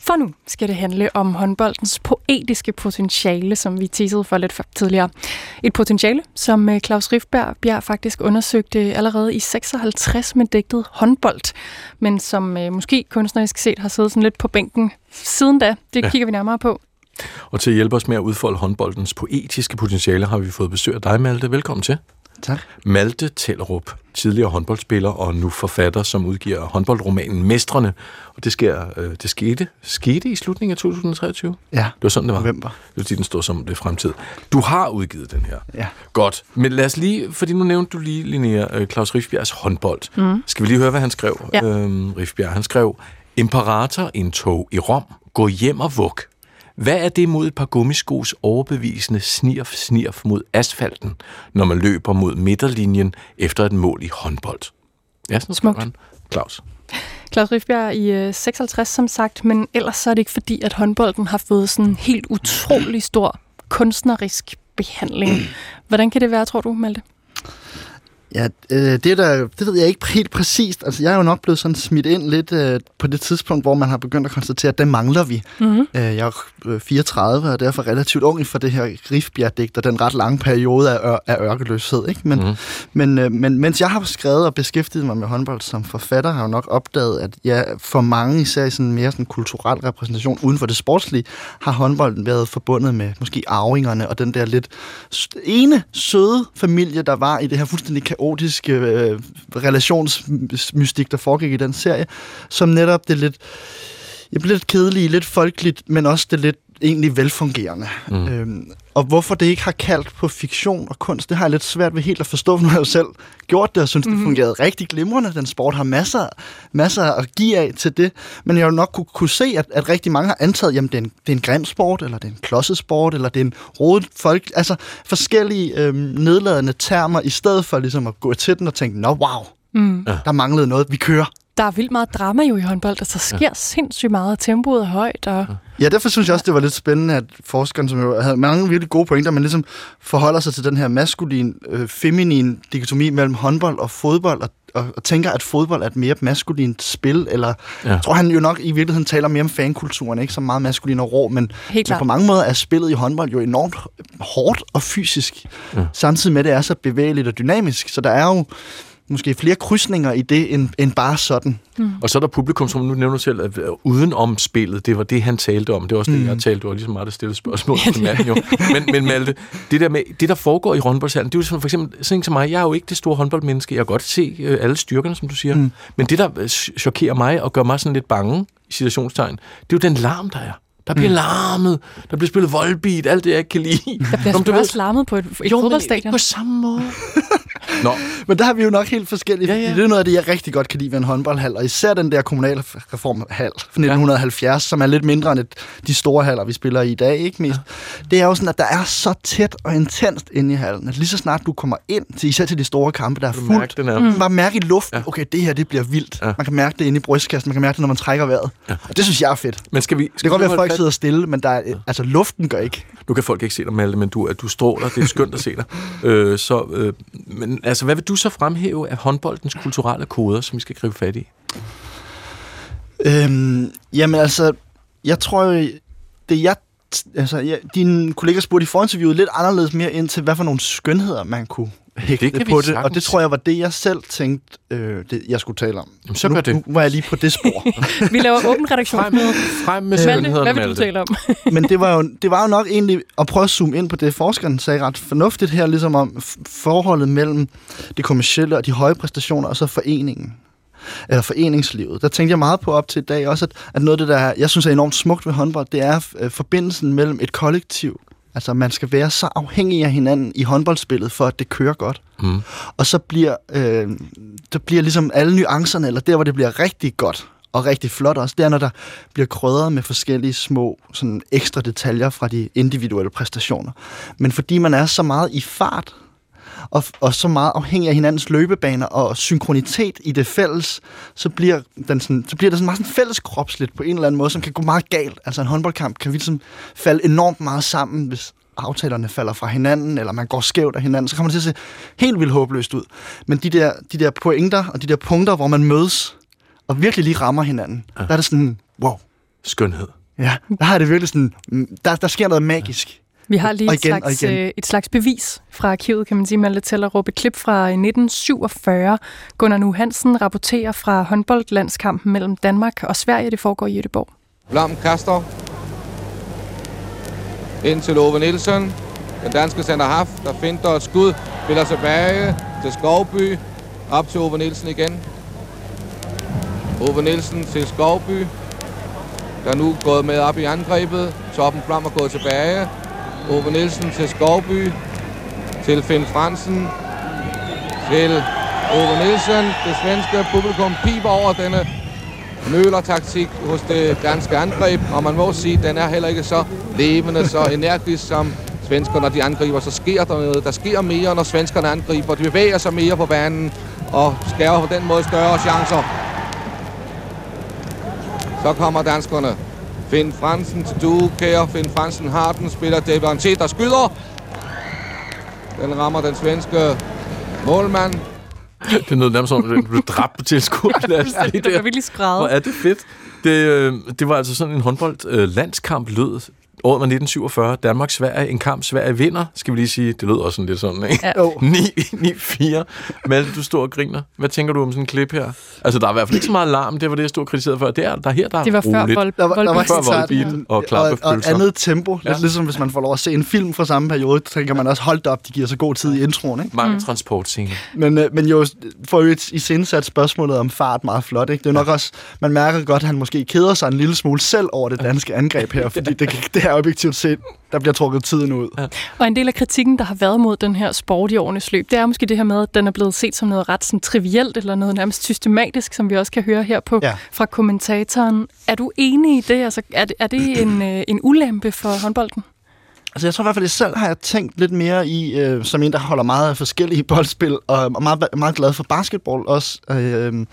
For nu skal det handle om håndboldens poetiske potentiale, som vi teasede for lidt for tidligere. Et potentiale, som øh, Claus Riffberg Bjerg faktisk undersøgte allerede i 56 med digtet håndbold, men som øh, måske kunstnerisk set har siddet sådan lidt på bænken siden da. Det ja. kigger vi nærmere på. Og til at hjælpe os med at udfolde håndboldens poetiske potentiale, har vi fået besøg af dig, Malte. Velkommen til. Tak. Malte Tellerup, tidligere håndboldspiller og nu forfatter, som udgiver håndboldromanen Mestrene. Og det, sker, øh, det skete, skete i slutningen af 2023? Ja, Det var sådan, det var. november. Det var fordi, den stod som det fremtid. Du har udgivet den her. Ja. Godt. Men lad os lige, fordi nu nævnte du lige, Linnea, øh, Claus Rifbjergs håndbold. Mm. Skal vi lige høre, hvad han skrev, Ja. øhm, Rifbjerg? Han skrev, Imperator indtog i Rom, gå hjem og vug. Hvad er det mod et par gummiskos overbevisende snirf, snirf mod asfalten, når man løber mod midterlinjen efter et mål i håndbold? Ja, sådan Smukt. han. Claus. Claus Rifbjerg i øh, 56, som sagt, men ellers så er det ikke fordi, at håndbolden har fået sådan en helt utrolig stor kunstnerisk behandling. Hvordan kan det være, tror du, Malte? Ja, øh, det, er der, det ved jeg ikke helt præcist. Altså, jeg er jo nok blevet sådan smidt ind lidt øh, på det tidspunkt, hvor man har begyndt at konstatere, at det mangler vi. Mm-hmm. Øh, jeg er øh, 34 og er derfor relativt ung for det her Rifbjerg-digt og den ret lange periode af, ør- af ørkeløshed. Ikke? Men, Mhm. men, øh, men mens jeg har skrevet og beskæftiget mig med håndbold som forfatter, har jeg jo nok opdaget, at ja, for mange, især i sådan mere sådan kulturel repræsentation uden for det sportslige, har håndbolden været forbundet med måske arvingerne og den der lidt ene søde familie, der var i det her fuldstændig kaotiske øh, relationsmystik, der foregik i den serie, som netop det lidt, lidt kedelige, lidt folkeligt, men også det lidt egentlig velfungerende. Mm. Øhm, og hvorfor det ikke har kaldt på fiktion og kunst, det har jeg lidt svært ved helt at forstå, for nu har jeg jo selv gjort det, og synes, mm-hmm. det fungerede rigtig glimrende. Den sport har masser, masser at give af til det, men jeg vil nok kunne, kunne se, at, at rigtig mange har antaget, jamen det er, en, det er en grim sport, eller det er en klodset sport, eller det er en rodet folk, altså forskellige øhm, nedladende termer, i stedet for ligesom at gå til den og tænke, nå wow, Mm. der manglede noget, vi kører. Der er vildt meget drama jo i håndbold, der sker ja. sindssygt meget, og tempoet er højt, og Ja, derfor synes jeg også, det var lidt spændende, at forskeren, som jo havde mange virkelig gode pointer, men ligesom forholder sig til den her maskulin, øh, feminin dikotomi mellem håndbold og fodbold, og, og, og tænker, at fodbold er et mere maskulint spil, eller Ja. jeg tror han jo nok i virkeligheden taler mere om fankulturen, ikke så meget maskulin og rå, men, helt men på mange måder er spillet i håndbold jo enormt hårdt og fysisk, ja. samtidig med, at det er så bevægeligt og dynamisk, så der er jo måske flere krydsninger i det, end, end bare sådan. Og så er der publikum, som nu nævner selv, at øh, uden om spillet, det var det, han talte om. Det var også det, Mm. jeg talte. Det var ligesom meget at stille spørgsmål [laughs] til manden jo. Men, men Malte, det der, med, det der foregår i håndboldshallen, det er jo sådan, for eksempel sådan som mig. Jeg er jo ikke det store håndboldmenneske. Jeg kan godt se øh, alle styrkerne, som du siger. Mm. Men det, der øh, chokerer mig og gør mig sådan lidt bange, i situationstegn, det er jo den larm, der er. Der bliver mm. larmet, der bliver spillet voldbeat, alt det, jeg ikke kan lide. Der bliver Nå, men sgu ved- også larmet på et, et jo, men ikke fodboldstadion. på samme måde. [laughs] Nå, Men der har vi jo nok helt forskellige, Ja, ja, det er noget af det, jeg rigtig godt kan lide ved en håndboldhal, og især den der kommunalreformhal fra 1970, ja. som er lidt mindre end et, de store haller, vi spiller i i dag, ikke mest. Ja. Det er jo sådan, at der er så tæt og intenst inde i hallen, at lige så snart du kommer ind, til, især til de store kampe, der er du fuldt, den her. mm. bare mærke i luften, Ja. okay, det her, det bliver vildt. Ja. Man kan mærke det inde i brystkassen, man kan mærke det, når man trækker vejret. Ja. Og det synes jeg er fedt. Men skal vi... Det Skal kan godt vi være, folk sidder stille, men der er, altså, luften gør ikke. Nu kan folk ikke se dig, Malte, men du, du stråler. Det er skønt at se dig. [laughs] Øh, så, øh, men altså, hvad vil du så fremhæve af håndboldens kulturelle koder, som vi skal gribe fat i? Øhm, jamen altså, jeg tror det jeg, altså, ja, dine kolleger spurgte i forinterviewet lidt anderledes mere ind til, hvad for nogle skønheder man kunne hægte Det på det, og sagtens. det tror jeg var det, jeg selv tænkte, øh, det, jeg skulle tale om. Jamen, så nu, gør det. nu var jeg lige på det spor. [laughs] Vi laver åben Frem, redaktionsmøde. frem med Malte, skønhederne, hvad vil du tale om? [laughs] Men det var, jo, det var jo nok egentlig at prøve at zoome ind på det, forskeren sagde ret fornuftigt her, ligesom om forholdet mellem det kommercielle og de høje præstationer, og så foreningen eller foreningslivet. Der tænkte jeg meget på op til i dag også, at, at noget af det, der jeg synes er enormt smukt ved håndbold, det er øh, forbindelsen mellem et kollektiv. Altså, man skal være så afhængig af hinanden i håndboldspillet, for at det kører godt. Mm. Og så bliver, øh, der bliver ligesom alle nuancerne, eller der, hvor det bliver rigtig godt, og rigtig flot også, det er, når der bliver krydret med forskellige små sådan ekstra detaljer fra de individuelle præstationer. Men fordi man er så meget i fart, og, og så meget afhængig af hinandens løbebaner og synkronitet i det fælles, så bliver, den sådan, så bliver det sådan meget sådan fælles kropsligt på en eller anden måde, som kan gå meget galt. Altså en håndboldkamp kan ligesom falde enormt meget sammen, hvis aftalerne falder fra hinanden, eller man går skævt af hinanden, så kommer det til at se helt vildt håbløst ud. Men de der, de der pointer og de der punkter, hvor man mødes og virkelig lige rammer hinanden, ja. der er det sådan, wow. Skønhed. Ja, der har det virkelig sådan, mm, der, der sker noget magisk. Vi har lige et, igen, slags, igen. øh, et slags bevis fra arkivet, kan man sige, Malte Tellerup. Et klip fra 1947. Gunnar Nu Hansen rapporterer fra håndboldlandskampen mellem Danmark og Sverige. Det foregår i Göteborg. Blom kaster. Ind til Ove Nielsen. Den danske center half, der finder et skud, spiller tilbage til Skovby. Op til Ove Nielsen igen. Ove Nielsen til Skovby. Der er nu gået med op i angrebet. Toppen Blom er gået tilbage. Ove Nielsen til Skovby. Til Finn Fransen. Til Ove Nielsen. Det svenske publikum piber over denne nøler-taktik hos det danske angreb. Og man må sige, at den er heller ikke så levende, så energisk som svenskerne, når de angriber. Så sker der noget. Der sker mere, når svenskerne angriber. De bevæger sig mere på banen og skærer på den måde større chancer. Så kommer danskerne. Finn Fransen til Duekær. Finn Fransen har den. Spiller Devanté, der skyder. Den rammer den svenske målmand. Det er nærmest som, at den blev dræbt på tilskuerpladsen. Ja, det var virkelig skrædder. Hvor er det fedt. Det, øh, det var altså sådan en håndbold øh, landskamp lød. Året var 1947. Danmark-Sverige. En kamp Sverige vinder, skal vi lige sige. Det lød også sådan lidt sådan, ikke? Ja. 9-4. Malte, du står og griner. Hvad tænker du om sådan en klip her? Altså, der er i hvert fald ikke så meget larm. Det var det, jeg stod og kritiserede før. Det er, der her, der er Det var før roligt. vold, Der var, der var. Før helt klart- voldbeat og og, og andet tempo. Lidt Ja. ligesom hvis man får lov at se en film fra samme periode, så tænker man også, hold op, de giver så god tid i introen. Ikke? Mange transportscener. Men, øh, men jo, for jo i sat spørgsmålet om fart meget flot. Ikke? Det er nok også, man mærker godt, at han måske keder sig en lille smule selv over det danske angreb her, fordi det, det er objektivt set, der bliver trukket tiden ud. Og en del af kritikken, der har været mod den her sport i årenes løb, det er måske det her med, at den er blevet set som noget ret sådan, trivielt eller noget nærmest systematisk, som vi også kan høre her på Ja. fra kommentatoren. Er du enig i det? Altså, er det, er det en, øh, en ulempe for håndbolden? Altså jeg tror i hvert fald, at selv har jeg tænkt lidt mere i, øh, som en, der holder meget af forskellige [laughs] boldspil, og er meget, meget glad for basketball også, øh,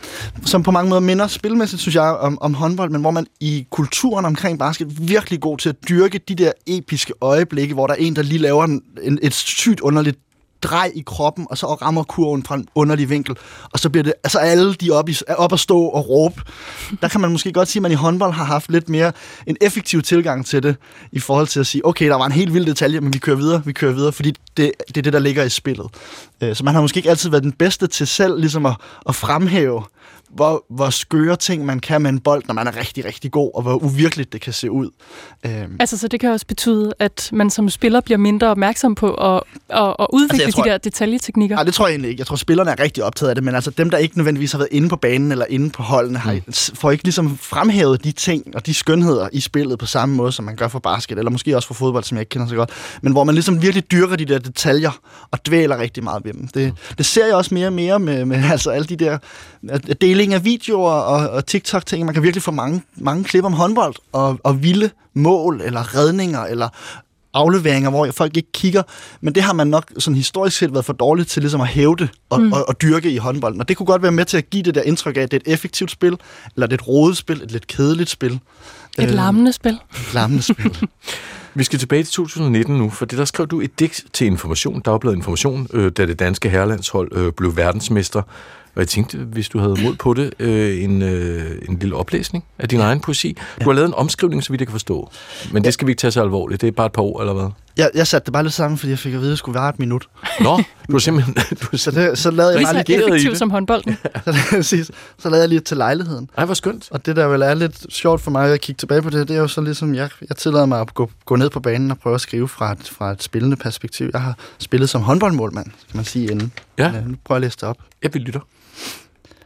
som på mange måder minder spilmæssigt, synes jeg, om, om håndbold, men hvor man i kulturen omkring basket virkelig god til at dyrke de der episke øjeblikke, hvor der er en, der lige laver en, en, et sygt underligt drej i kroppen, og så rammer kurven fra en underlig vinkel, og så bliver det, altså alle de op, i, op at stå og råbe. Der kan man måske godt sige, at man i håndbold har haft lidt mere en effektiv tilgang til det, i forhold til at sige, okay, der var en helt vild detalje, men vi kører videre, vi kører videre, fordi det, det er det, der ligger i spillet. Øh, så man har måske ikke altid været den bedste til selv ligesom at, at fremhæve, hvor, hvor skøre ting man kan med en bold, når man er rigtig, rigtig god, og hvor uvirkeligt det kan se ud. Øhm, Altså, så det kan også betyde, at man som spiller bliver mindre opmærksom på at, at, at udvikle Altså, tror- de der detaljeteknikker. Nej, det tror jeg egentlig ikke. Jeg tror, spillerne er rigtig optaget af det, men altså dem, der ikke nødvendigvis har været inde på banen eller inde på holdene, har, får ikke ligesom fremhævet de ting og de skønheder i spillet på samme måde, som man gør for basket, eller måske også for fodbold, som jeg ikke kender så godt, men hvor man ligesom virkelig dyrker de der detaljer og dvæler rigtig meget ved dem. Det, det ser jeg også mere og mere med, med altså alle de der at- deling af videoer og, og TikTok-ting. Man kan virkelig få mange, mange klip om håndbold og, og vilde mål eller redninger eller afleveringer, hvor folk ikke kigger. Men det har man nok sådan historisk set været for dårligt til ligesom at hævde og, mm. og, og dyrke i håndbolden. Og det kunne godt være med til at give det der indtryk af, at det er et effektivt spil, eller det er et rodet spil, et lidt kedeligt spil. Et larmende spil. Et larmende spil. [laughs] Vi skal tilbage til 2019 nu, for det der skrev du et digt til Information, Dagbladet Information, øh, da det danske herrelandshold øh, blev verdensmester. Og jeg tænkte, hvis du havde mod på det, øh, en, øh, en lille oplæsning af din egen poesi. Du har lavet en omskrivning, så vidt jeg kan forstå. Men det skal vi ikke tage så alvorligt. Det er bare et par ord, eller hvad? Jeg, jeg satte det bare lidt sammen, fordi jeg fik at vide, at det skulle være et minut. Nå, du har [laughs] simpelthen... [laughs] Du har Så, det, så lavede jeg Lige bare så reageret i effektiv som håndbolden. [laughs] så, så lavede jeg lige til lejligheden. Ej, hvor skønt. Og det, der vel er lidt sjovt for mig at kigge tilbage på det, det er jo så ligesom, jeg, jeg tillader mig at gå, gå ned på banen og prøve at skrive fra et, fra et spillende perspektiv. Jeg har spillet som håndboldmålmand, kan man sige inden. Ja. Øh, nu prøver jeg at læse det op. Jeg vil lytte.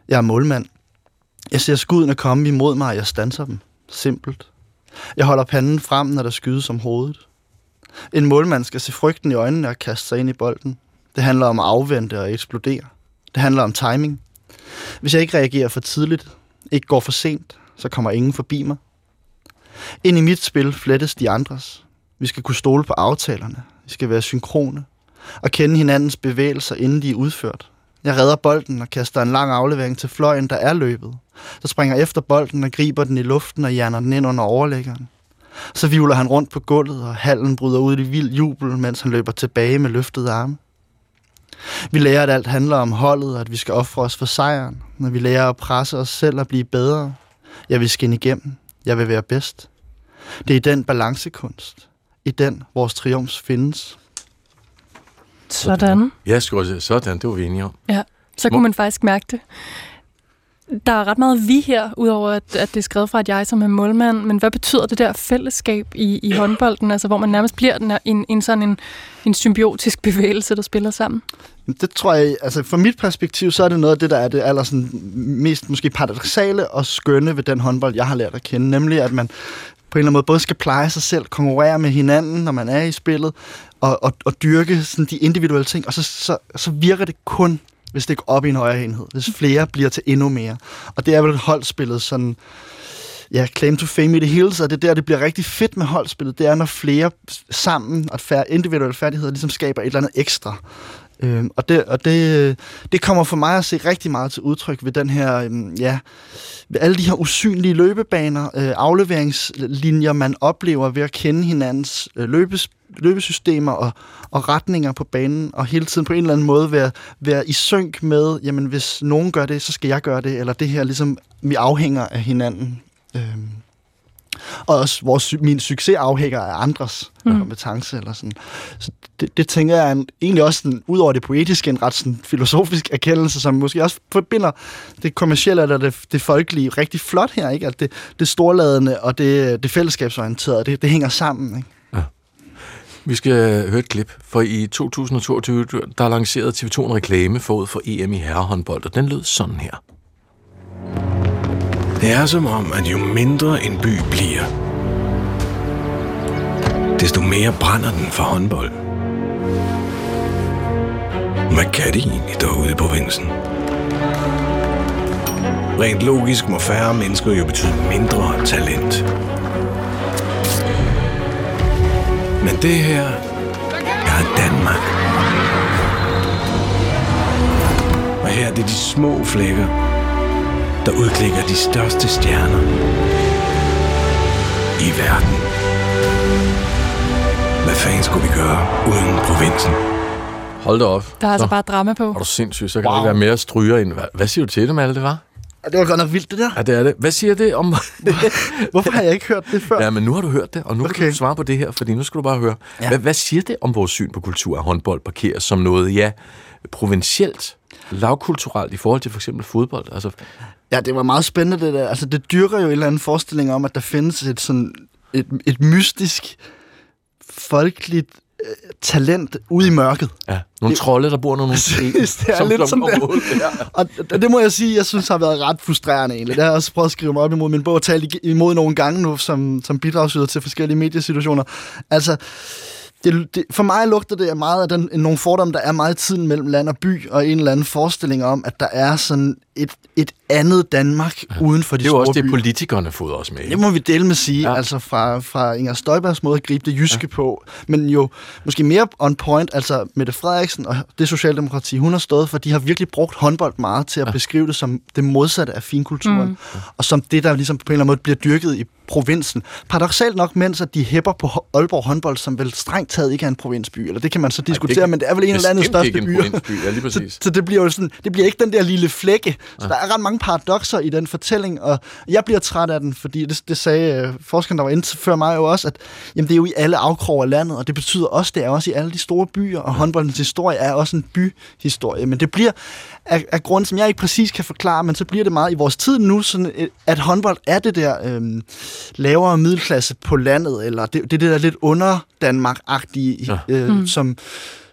Jeg er målmand. Jeg ser skuddene komme imod mig, og jeg stanser dem. Simpelt. Jeg holder panden frem, når der skydes om hovedet. En målmand skal se frygten i øjnene og kaste sig ind i bolden. Det handler om at afvente og eksplodere. Det handler om timing. Hvis jeg ikke reagerer for tidligt, ikke går for sent, så kommer ingen forbi mig. Ind i mit spil flettes de andres. Vi skal kunne stole på aftalerne. Vi skal være synkrone. Og kende hinandens bevægelser, inden de er udført. Jeg redder bolden og kaster en lang aflevering til fløjen, der er løbet. Så springer efter bolden og griber den i luften og jerner den ind under overlæggeren. Så vivler han rundt på gulvet, og hallen bryder ud i vild jubel, mens han løber tilbage med løftede arme. Vi lærer, at alt handler om holdet, og at vi skal ofre os for sejren. Når vi lærer at presse os selv og blive bedre. Jeg vil skinne igennem. Jeg vil være bedst. Det er i den balancekunst. I den vores triumf findes. Sådan. Ja, skulle sådan, det var vi enige om. Ja, så kunne man faktisk mærke det. Der er ret meget vi her, udover at, at det er skrevet fra et jeg som er målmand. Men hvad betyder det der fællesskab i, i håndbolden, altså hvor man nærmest bliver den, en, en sådan en, en symbiotisk bevægelse, der spiller sammen? Det tror jeg, altså fra mit perspektiv, så er det noget af det, der er det aller sådan, mest måske paradoxale og skønne ved den håndbold, jeg har lært at kende. Nemlig, at man på en eller anden måde både skal pleje sig selv, konkurrere med hinanden, når man er i spillet, og, og, og dyrke sådan de individuelle ting, og så, så, så virker det kun hvis det går op i en højere enhed. Hvis flere bliver til endnu mere. Og det er vel holdspillet sådan, ja, claim to fame i det hele, så det er der, det bliver rigtig fedt med holdspillet. Det er, når flere sammen og færre individuelle færdigheder ligesom skaber et eller andet ekstra. Øhm, og det, og det, det kommer for mig at se rigtig meget til udtryk ved den her, øhm, ja, ved alle de her usynlige løbebaner, øh, afleveringslinjer, man oplever ved at kende hinandens øh, løbes, løbesystemer og, og retninger på banen, og hele tiden på en eller anden måde være, være i synk med, jamen hvis nogen gør det, så skal jeg gøre det, eller det her ligesom, vi afhænger af hinanden. Øhm. Og også vores, min succes afhænger af andres mm. kompetence. Eller sådan. Så det, det tænker jeg er en, egentlig også, sådan, ud over det poetiske, en ret sådan, filosofisk erkendelse, som måske også forbinder det kommercielle eller det, det folkelige rigtig flot her. Ikke? At det, det storladende og det, det fællesskabsorienterede, det, det hænger sammen. Ikke? Vi skal høre et klip, for i 2022, der lancerede TV2 en reklame forud for EM i herrehåndbold, og den lød sådan her. Det er som om, at jo mindre en by bliver, desto mere brænder den for håndbold. Hvad kan det egentlig derude i provinsen? Rent logisk må færre mennesker jo betyde mindre talent. Men det her er Danmark. Og her er det de små flækker, der udklikker de største stjerner i verden. Hvad fanden skulle vi gøre uden provinsen? Hold da op. Der er altså Så bare drama på. er du sindssyg, så kan wow. det ikke være mere stryger end... Hvad, hvad siger du til det, Malte, det var? Ja, det var godt nok vildt, det der. Ja, det er det. Hvad siger det om... [laughs] Hvorfor har jeg ikke hørt det før? ja, men nu har du hørt det, og nu okay. kan du svare på det her, fordi nu skal du bare høre. Ja. Hvad, hvad siger det om vores syn på kultur, at håndbold parkeres som noget, ja, provincielt, lavkulturelt i forhold til for eksempel fodbold? Altså, Ja, det var meget spændende det der. Altså, det dyrker jo en eller anden forestilling om, at der findes et sådan et, et mystisk, folkeligt øh, talent ude i mørket. ja, nogle Det- trolde, der bor under nogle [laughs] Præcis, det er som lidt som er. Og det, det må jeg sige, jeg synes har været ret frustrerende egentlig. Det har jeg også prøvet at skrive mig op imod min bog og tale ig- imod nogle gange nu, som, som bidragsyder til forskellige mediesituationer. Altså, det, det, for mig lugter det meget af den, nogle fordomme, der er meget i tiden mellem land og by, og en eller anden forestilling om, at der er sådan et, et andet Danmark ja. uden for de Det er store også det, byer. politikerne fodrer os med. Det må vi dele med sige, Ja. altså fra, fra Inger Støjbergs måde at gribe det jyske ja. på, men jo måske mere on point, altså Mette Frederiksen og det Socialdemokrati, hun har stået for, de har virkelig brugt håndbold meget til at ja. beskrive det som det modsatte af finkulturen, mm. og som det, der ligesom på en eller anden måde bliver dyrket i provinsen. Paradoxalt nok, mens at de hæpper på Aalborg håndbold, som vel strengt taget ikke er en provinsby, eller det kan man så diskutere, det- men det er vel en eller anden største by. ja, lige [laughs] Så, præcis. så det bliver jo sådan, det bliver ikke den der lille flække. Så der er ret mange paradoxer i den fortælling, og jeg bliver træt af den, fordi det, det sagde øh, forskeren, der var inde til før mig jo også, at jamen, det er jo i alle afkroge af landet, og det betyder også, det er også i alle de store byer, og håndboldens historie er også en byhistorie. Men det bliver af, af grund, som jeg ikke præcis kan forklare, men så bliver det meget i vores tid nu, sådan, øh, at håndbold er det der øh, lavere middelklasse på landet, eller det, det er det der lidt under Danmark-agtige, Ja. ja. øh, mm. som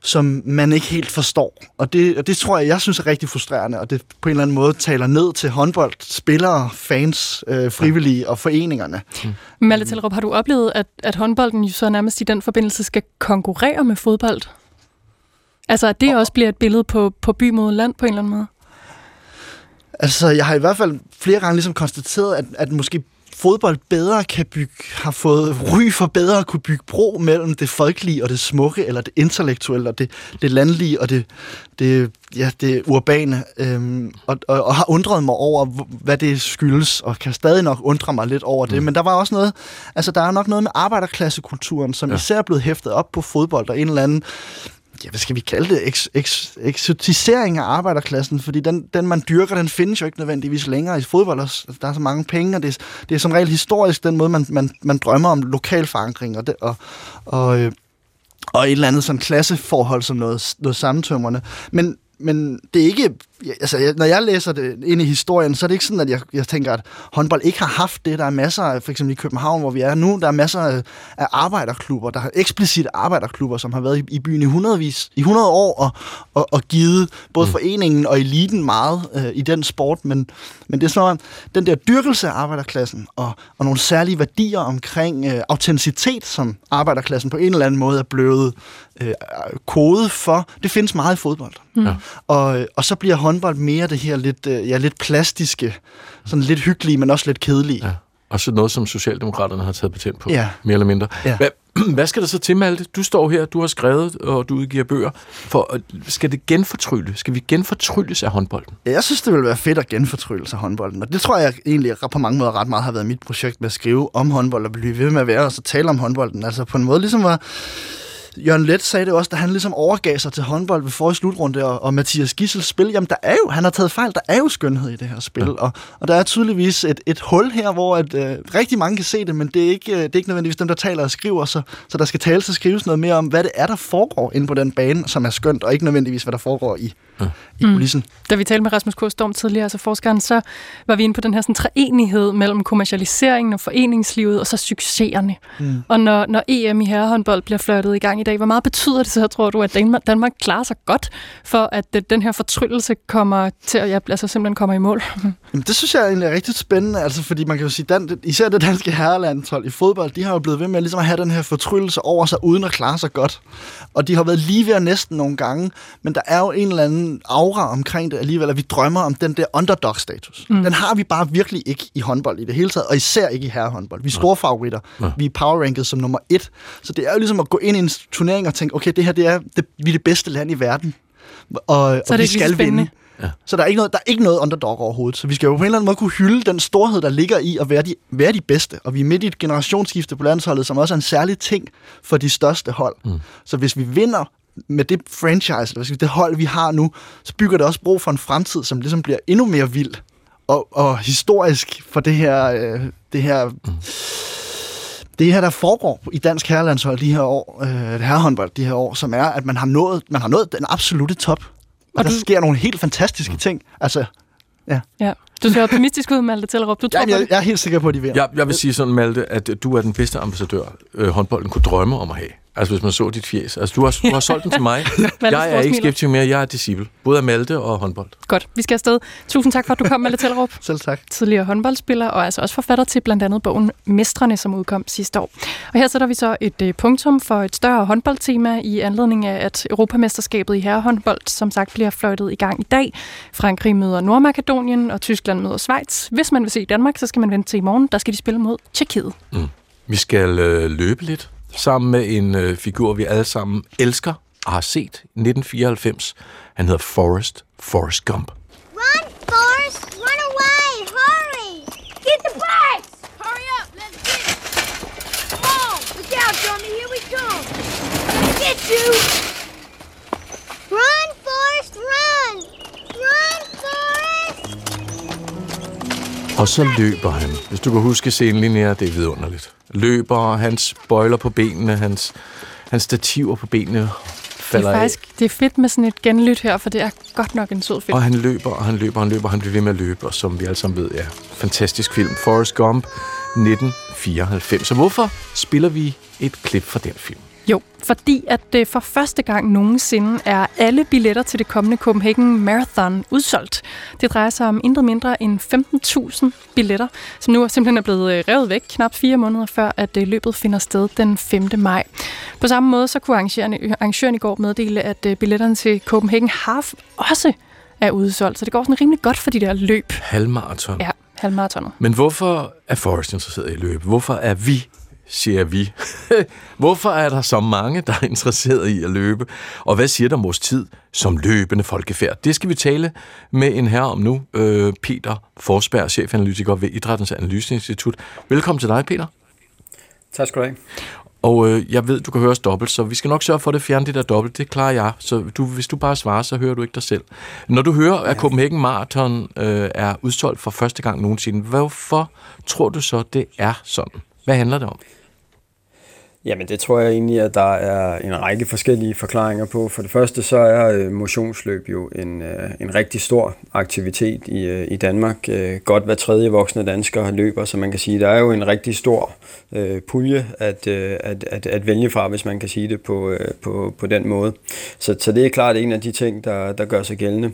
som man ikke helt forstår. Og det, og det tror jeg, jeg synes er rigtig frustrerende, og det på en eller anden måde taler ned til håndbold, spillere, fans, øh, frivillige og foreningerne. Malte Tellerup, har du oplevet, at, at håndbolden jo så nærmest i den forbindelse skal konkurrere med fodbold? Altså, at det også bliver et billede på, på by mod land på en eller anden måde? Altså, jeg har i hvert fald flere gange ligesom konstateret, at, at måske fodbold bedre kan bygge, har fået ry for bedre at kunne bygge bro mellem det folkelige og det smukke, eller det intellektuelle og det, det landlige og det, det, ja, det urbane. Øhm, og, og, og har undret mig over, hvad det skyldes, og kan stadig nok undre mig lidt over det. Mm. Men der var også noget, altså der er nok noget med arbejderklassekulturen, som ja. især er blevet hæftet op på fodbold, og en eller anden ja, hvad skal vi kalde det, eks, eks, eksotisering af arbejderklassen, fordi den, den, man dyrker, den findes jo ikke nødvendigvis længere i fodbold. Altså, Der er så mange penge, og det, er- det er som regel historisk den måde, man, man, man drømmer om lokal forankring, og, det, og, og, øh, og et eller andet sådan klasseforhold som noget, noget samtømmerne. Men men det er ikke... Altså, når jeg læser det ind i historien, så er det ikke sådan, at jeg, jeg tænker, at håndbold ikke har haft det. Der er masser af, for eksempel i København, hvor vi er nu, der er masser af, arbejderklubber, der har eksplicit arbejderklubber, som har været i, i byen i, hundredvis, i 100 år og, og, og givet både mm. foreningen og eliten meget øh, i den sport. Men, men det er sådan, den der dyrkelse af arbejderklassen og, og nogle særlige værdier omkring øh, autenticitet, som arbejderklassen på en eller anden måde er blevet øh, kode for, det findes meget i fodbold. Mm. Og, og så bliver håndbold mere det her lidt, øh, ja, lidt plastiske, sådan lidt hyggelige, men også lidt kedelige. Ja. Og så noget, som Socialdemokraterne har taget patent på, Ja. mere eller mindre. Ja. Hvad, [clears throat] hvad skal der så til, Malte? Du står her, du har skrevet, og du udgiver bøger. For, skal det genfortrylle? Skal vi genfortrylles af håndbolden? Jeg synes, det ville være fedt at genfortrylle sig håndbolden, og det tror jeg egentlig på mange måder ret meget har været mit projekt med at skrive om håndbold og blive ved med at være og så tale om håndbolden. Altså på en måde ligesom var... Jørgen Let sagde det også, da han ligesom overgav sig til håndbold ved forrige slutrunde, og, og Mathias Gissels spil, jamen der er jo, han har taget fejl, der er jo skønhed i det her spil, ja. og, og der er tydeligvis et, et hul her, hvor at, øh, rigtig mange kan se det, men det er, ikke, øh, det er ikke nødvendigvis dem, der taler og skriver, så, så der skal tales og skrives noget mere om, hvad det er, der foregår inde på den bane, som er skønt, og ikke nødvendigvis, hvad der foregår i, ja. i kulissen. Mm. Da vi talte med Rasmus K. Storm tidligere, altså forskeren, så var vi inde på den her sådan, treenighed mellem kommercialiseringen og foreningslivet, og så succeserne. Mm. Og når, når EM i herrehåndbold bliver flirtet i gang i dag, hvor meget betyder det så, tror du, at Danmark, Danmark klarer sig godt, for at den her fortryllelse kommer til at, ja, altså simpelthen kommer i mål? [laughs] Jamen, det synes jeg egentlig er rigtig spændende, altså, fordi man kan jo sige, dan, især det danske herrelandshold i fodbold, de har jo blevet ved med ligesom at have den her fortryllelse over sig, uden at klare sig godt. Og de har været lige ved at næsten nogle gange, men der er jo en eller anden aura omkring det alligevel, at vi drømmer om den der underdog-status. Mm. Den har vi bare virkelig ikke i håndbold i det hele taget, og især ikke i herrehåndbold. Vi er store favoritter. Ja. Vi er power-ranket som nummer et. Så det er jo ligesom at gå ind i en turnering og tænke, okay, det her det er, det, vi er det bedste land i verden. Og, og det vi så skal spændende. vinde. Ja. Så der er, ikke noget, der er ikke noget underdog overhovedet. Så vi skal jo på en eller anden måde kunne hylde den storhed, der ligger i at være de, være de bedste. Og vi er midt i et generationsskifte på landsholdet, som også er en særlig ting for de største hold. Mm. Så hvis vi vinder med det franchise, eller det hold, vi har nu, så bygger det også brug for en fremtid, som ligesom bliver endnu mere vild og, og historisk for det her, øh, det her mm. det her, der foregår i dansk herrelandshold de her år, øh, herrehåndbold de her år, som er, at man har nået, man har nået den absolute top. Og, Og der du- sker nogle helt fantastiske ting. Altså, ja. Ja. Du ser optimistisk ud, Malte Tellerup. Du tror Jamen, jeg, det? jeg er helt sikker på, at de vinder. Jeg, jeg vil sige sådan, Malte, at du er den bedste ambassadør, øh, håndbolden kunne drømme om at have. Altså, hvis man så dit fjes. Altså, du har, du har solgt den til mig. [laughs] Jeg er ikke skeptisk mere, jeg er disciple. Både af Malte og håndbold. Godt, vi skal afsted. Tusind tak for, at du kom, Malte Tellerup. [laughs] Selv tak. Tidligere håndboldspiller, og altså også forfatter til blandt andet bogen Mestrene, som udkom sidste år. Og her sætter vi så et øh, punktum for et større håndboldtema i anledning af, at Europamesterskabet i herrehåndbold som sagt bliver fløjtet i gang i dag. Frankrig møder Nordmakedonien, og Tyskland møder Schweiz. Hvis man vil se Danmark, så skal man vente til i morgen. Der skal de spille mod Tjekkiet. Mm. Vi skal øh, løbe lidt sammen med en øh, figur, vi alle sammen elsker og har set 1994. Han hedder Forrest, Forrest Gump. Run, Forrest! Run away! Hurry! Get the bikes! Hurry up! Let's get it! Come on! Look out, Johnny! Here we come! Get you! Og så løber han. Hvis du kan huske scenelinjer, det er vidunderligt. Løber, hans bøjler på benene, hans, hans stativer på benene Det falder er faktisk det er fedt med sådan et genlyt her, for det er godt nok en sød af. film. Og han løber, og han løber, og han løber, og han bliver ved med at løbe, og som vi alle sammen ved, ja, fantastisk film. Forrest Gump, 1994. Så hvorfor spiller vi et klip fra den film? Jo, fordi at det for første gang nogensinde er alle billetter til det kommende Copenhagen Marathon udsolgt. Det drejer sig om intet mindre end 15.000 billetter, som nu simpelthen er blevet øh, revet væk knap fire måneder før, at øh, løbet finder sted den 5. maj. På samme måde så kunne arrangøren, arrangøren i går meddele, at øh, billetterne til Copenhagen Half også er udsolgt. Så det går sådan rimelig godt for de der løb. Halvmarathon. Ja, halvmaratonet. Men hvorfor er Forrest interesseret i løb? Hvorfor er vi, siger vi, [laughs] hvorfor er der så mange, der er interesseret i at løbe? Og hvad siger der om vores tid som løbende folkefærd? Det skal vi tale med en herre om nu, øh, Peter Forsberg, chefanalytiker ved Idrættens Analyseinstitut. Velkommen til dig, Peter. Tak skal du have. Og øh, jeg ved, du kan høre os dobbelt, så vi skal nok sørge for at det fjerne det der dobbelt. Det klarer jeg. Så du, hvis du bare svarer, så hører du ikke dig selv. Når du hører, at Copenhagen Marathon øh, er udsolgt for første gang nogensinde, hvorfor tror du så, det er sådan? Hvad handler det om? Jamen det tror jeg egentlig, at der er en række forskellige forklaringer på. For det første så er øh, motionsløb jo en, øh, en rigtig stor aktivitet i, øh, i Danmark. Godt hver tredje voksne dansker løber, så man kan sige, der er jo en rigtig stor øh, pulje at, at, at, at vælge fra, hvis man kan sige det på, på, på den måde. Så, så det er klart en af de ting, der, der gør sig gældende.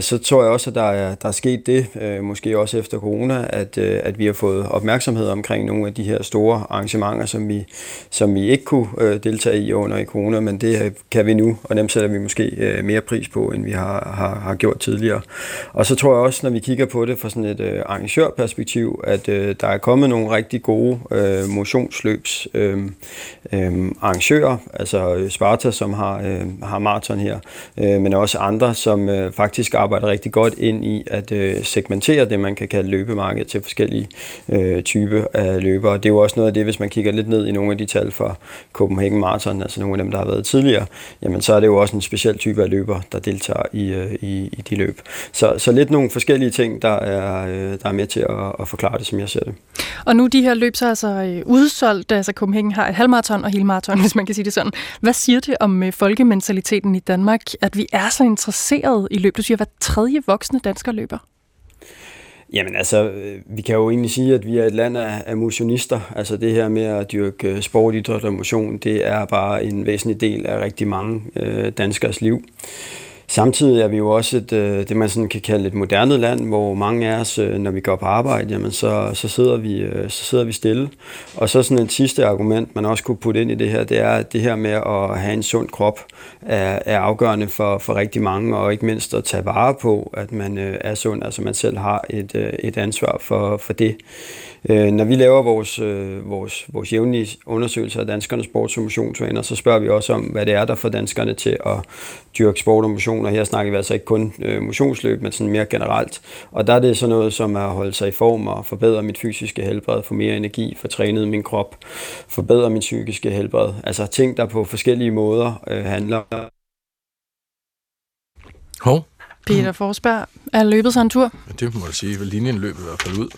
Så tror jeg også, at der er, der er sket det, måske også efter corona, at, at vi har fået opmærksomhed omkring nogle af de her store arrangementer, som vi som vi ikke kunne øh, deltage i under i corona, men det øh, kan vi nu, og dem sætter vi måske øh, mere pris på, end vi har, har, har gjort tidligere. Og så tror jeg også, når vi kigger på det fra sådan et øh, arrangørperspektiv, at øh, der er kommet nogle rigtig gode øh, motionsløbs øh, øh, arrangører, altså øh, Sparta, som har, øh, har maraton her, øh, men også andre, som øh, faktisk arbejder rigtig godt ind i at øh, segmentere det, man kan kalde løbemarkedet til forskellige øh, typer af løbere. Det er jo også noget af det, hvis man kigger lidt ned i nogle af de tal for Copenhagen Marathon, altså nogle af dem, der har været tidligere, jamen så er det jo også en speciel type af løber, der deltager i, øh, i, i de løb. Så, så lidt nogle forskellige ting, der er, øh, der er med til at, at forklare det, som jeg ser det. Og nu de her løb så altså øh, udsolgt, altså Copenhagen har et halvmarathon og helmarathon, [laughs] hvis man kan sige det sådan. Hvad siger det om øh, folkementaliteten i Danmark, at vi er så interesseret i løb? Du siger, at hver tredje voksne dansker løber. Jamen altså, øh, vi kan jo egentlig sige, at vi er et land af, af motionister. Altså det her med at dyrke øh, sport, idræt og motion, det er bare en væsentlig del af rigtig mange øh, danskers liv. Samtidig er vi jo også et, øh, det, man sådan kan kalde et moderne land, hvor mange af os, øh, når vi går på arbejde, jamen så, så, sidder vi, øh, så sidder vi stille. Og så sådan et sidste argument, man også kunne putte ind i det her, det er, at det her med at have en sund krop er, er afgørende for, for rigtig mange, og ikke mindst at tage vare på, at man er sund, altså man selv har et, et ansvar for, for det. Øh, når vi laver vores, øh, vores, vores jævnlige undersøgelser af danskernes sports- og motionsvaner, så spørger vi også om, hvad det er, der får danskerne til at dyrke sport og motion, og her snakker vi altså ikke kun øh, motionsløb, men sådan mere generelt. Og der er det sådan noget som at holde sig i form og forbedre mit fysiske helbred, få mere energi, få trænet min krop, forbedre min psykiske helbred. Altså ting, der på forskellige måder øh, handler. Hov, Peter Forsberg er løbet sig en tur. Ja, det må du sige. Linjen løb i hvert fald ud.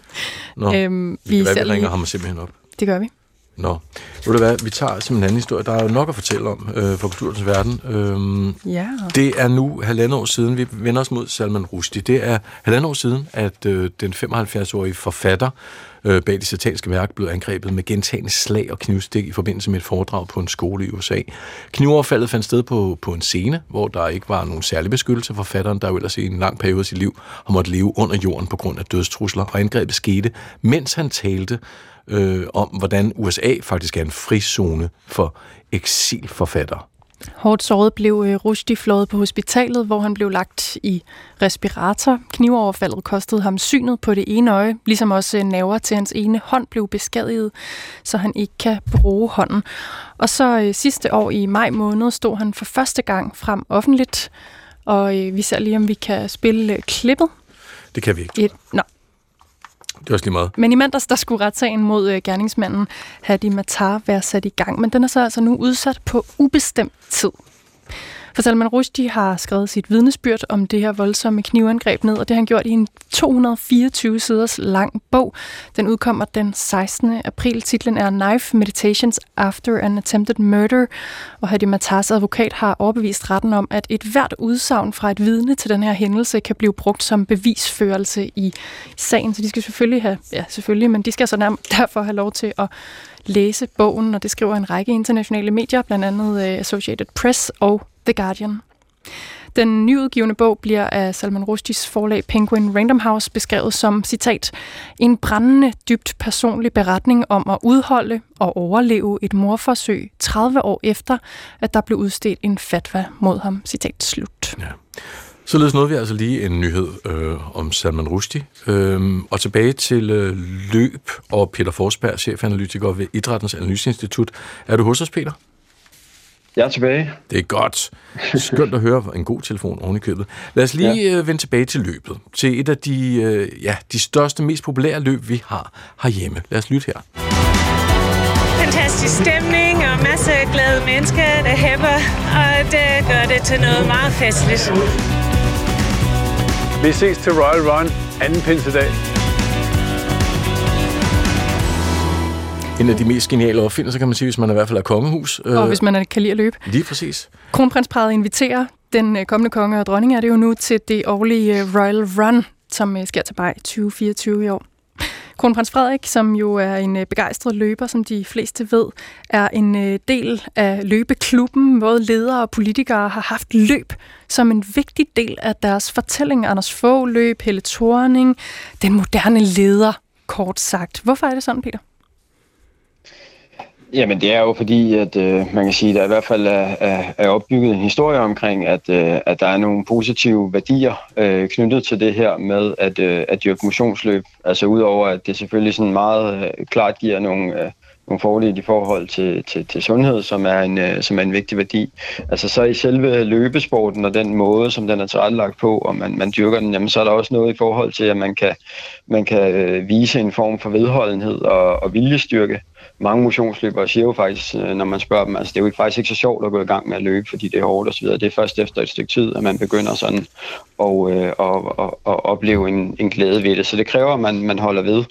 [laughs] Nå, øhm, vi, vi, hvad, vi ringer ham simpelthen op. Det gør vi. Nå, ved du hvad, vi tager simpelthen en anden historie. Der er jo nok at fortælle om øh, for kulturens verden. Øhm, ja. Det er nu halvandet år siden, vi vender os mod Salman Rushdie. Det er halvandet år siden, at øh, den 75-årige forfatter øh, bag det sataniske værk blev angrebet med gentagende slag og knivstik i forbindelse med et foredrag på en skole i USA. Knivoverfaldet fandt sted på, på en scene, hvor der ikke var nogen særlig beskyttelse for forfatteren, der jo ellers i en lang periode af sit liv har måttet leve under jorden på grund af dødstrusler, og angrebet skete, mens han talte øh, om, hvordan USA faktisk er en frizone for eksilforfattere. Hårdt såret blev øh, Rushdie flået på hospitalet, hvor han blev lagt i respirator. Knivoverfaldet kostede ham synet på det ene øje, ligesom også nerver til hans ene hånd blev beskadiget, så han ikke kan bruge hånden. Og så øh, sidste år i maj måned stod han for første gang frem offentligt, og øh, vi ser lige, om vi kan spille klippet. Det kan vi ikke. Et, nå, det er også lige meget. Men i mandags, der skulle retssagen mod øh, gerningsmanden Hadi Matar være sat i gang, men den er så altså nu udsat på ubestemt tid. For Salman Rushdie har skrevet sit vidnesbyrd om det her voldsomme knivangreb ned, og det har han gjort i en 224 siders lang bog. Den udkommer den 16. april. Titlen er Knife Meditations After an Attempted Murder, og Hadi Matars advokat har overbevist retten om, at et hvert udsagn fra et vidne til den her hændelse kan blive brugt som bevisførelse i sagen. Så de skal selvfølgelig have, ja selvfølgelig, men de skal så nærmest derfor have lov til at læse bogen, og det skriver en række internationale medier, blandt andet øh, Associated Press og The Guardian. Den nyudgivende bog bliver af Salman Rushdies forlag Penguin Random House beskrevet som, citat, en brændende, dybt personlig beretning om at udholde og overleve et morforsøg 30 år efter, at der blev udstedt en fatwa mod ham. Citat slut. Ja. Således nåede vi altså lige en nyhed øh, om Salman Rushdie. Øhm, og tilbage til øh, løb og Peter Forsberg, chefanalytiker ved Idrættens Analyseinstitut. Er du hos os, Peter? Jeg er tilbage. Det er godt. Skønt at høre en god telefon oven i købet. Lad os lige ja. Øh, vende tilbage til løbet. Til et af de, øh, ja, de største, mest populære løb, vi har herhjemme. Lad os lytte her. Fantastisk stemning og masser af glade mennesker, der hæpper, og det gør det til noget meget festligt. Vi ses til Royal Run anden pinsedag. En af de mest geniale opfindelser, kan man sige, hvis man i hvert fald er kongehus. Og øh, hvis man kan lide at løbe. Lige præcis. Kronprinsparet inviterer den øh, kommende konge og dronning er det jo nu til det årlige øh, Royal Run, som sker til Bay 2024 i år. Kronprins Frederik, som jo er en begejstret løber, som de fleste ved, er en del af løbeklubben. Både ledere og politikere har haft løb som en vigtig del af deres fortælling. Anders Fogh løb, Helle Thorning, den moderne leder, kort sagt. Hvorfor er det sådan, Peter? Jamen det er jo fordi, at øh, man kan sige, at der i hvert fald er, er, er opbygget en historie omkring, at, øh, at der er nogle positive værdier øh, knyttet til det her med at, øh, at dyrke motionsløb. Altså udover at det selvfølgelig sådan meget øh, klart giver nogle, øh, nogle fordele i forhold til, til, til sundhed, som er, en, øh, som er en vigtig værdi. Altså så i selve løbesporten og den måde, som den er tilrettelagt på, og man, man dyrker den, jamen, så er der også noget i forhold til, at man kan, man kan øh, vise en form for vedholdenhed og, og viljestyrke mange motionsløbere siger jo faktisk, øh, når man spørger dem, altså det er jo faktisk ikke så sjovt at gå i gang med at løbe, fordi det er hårdt osv. Det er først efter et stykke tid, at man begynder sådan og, øh, og, og, at opleve en, en glæde ved det. Så det kræver, at man, man holder ved.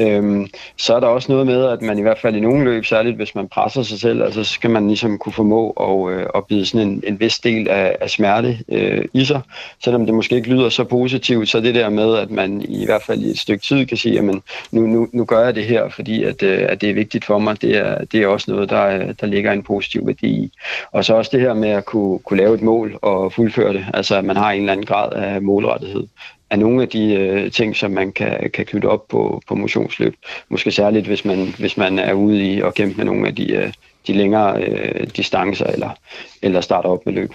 Øhm, så er der også noget med, at man i hvert fald i nogle løb, særligt hvis man presser sig selv, altså så skal man ligesom kunne formå at, øh, at bide sådan en, en vis del af, af smerte øh, i sig. Selvom det måske ikke lyder så positivt, så det der med, at man i hvert fald i et stykke tid kan sige, at nu, nu, nu gør jeg det her, fordi at, øh, at det er vigtigt for mig, det er, det er også noget, der, der ligger en positiv værdi i. Og så også det her med at kunne, kunne lave et mål og fuldføre det, altså at man har en eller anden grad af målrettighed er nogle af de øh, ting, som man kan, kan knytte op på, på motionsløb. Måske særligt, hvis man, hvis man er ude i at kæmpe med nogle af de, øh, de længere øh, distancer eller, eller starter op med løb.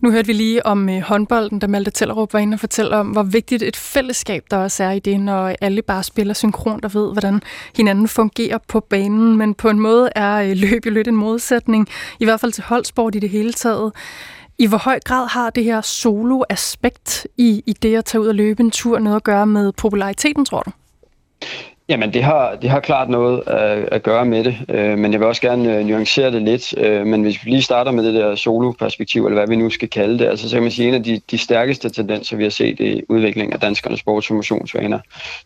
Nu hørte vi lige om øh, håndbolden, da Malte Tellerup var inde og fortælle om, hvor vigtigt et fællesskab der også er i det, når alle bare spiller synkront og ved, hvordan hinanden fungerer på banen. Men på en måde er øh, løb jo lidt en modsætning, i hvert fald til holdsport i det hele taget. I hvor høj grad har det her solo-aspekt i, i det at tage ud og løbe en tur noget at gøre med populariteten, tror du? Jamen, det har, det har klart noget at, at gøre med det, øh, men jeg vil også gerne øh, nuancere det lidt. Øh, men hvis vi lige starter med det der solo-perspektiv, eller hvad vi nu skal kalde det, altså så kan man sige, at en af de, de stærkeste tendenser, vi har set i udviklingen af danskernes sports- og motionsvaner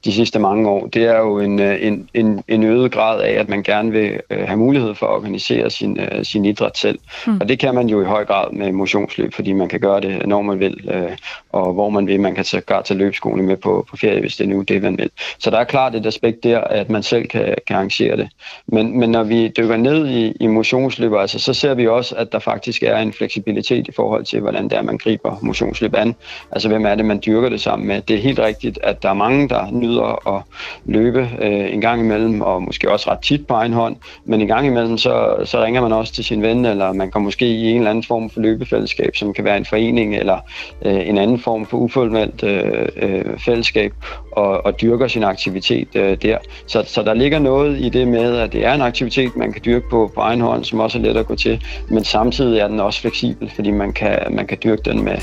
de sidste mange år, det er jo en, øh, en, en, en øget grad af, at man gerne vil øh, have mulighed for at organisere sin, øh, sin idræt selv. Mm. Og det kan man jo i høj grad med motionsløb, fordi man kan gøre det, når man vil, øh, og hvor man vil. Man kan tage, tage løbskolen med på, på ferie, hvis det er nu det, man vil. Så der er klart et aspekt der, at man selv kan, kan arrangere det. Men, men når vi dykker ned i, i motionsløb, altså, så ser vi også, at der faktisk er en fleksibilitet i forhold til, hvordan det er, man griber motionsløb an. Altså, hvem er det, man dyrker det sammen med? Det er helt rigtigt, at der er mange, der nyder at løbe øh, en gang imellem, og måske også ret tit på egen hånd, men en gang imellem, så, så ringer man også til sin ven, eller man kan måske i en eller anden form for løbefællesskab, som kan være en forening, eller øh, en anden form for uformelt øh, øh, fællesskab, og, og dyrker sin aktivitet øh, der. Så, så der ligger noget i det med, at det er en aktivitet, man kan dyrke på, på egen hånd, som også er let at gå til, men samtidig er den også fleksibel, fordi man kan, man kan dyrke den med,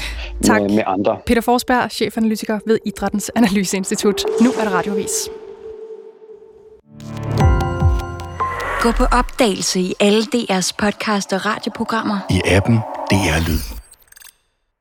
med, med andre. Peter Forsberg, chefanalytiker ved Idrættens Analyseinstitut. Nu er det radiovis. Gå på opdagelse i alle DR's podcast og radioprogrammer. I appen DR Lyd.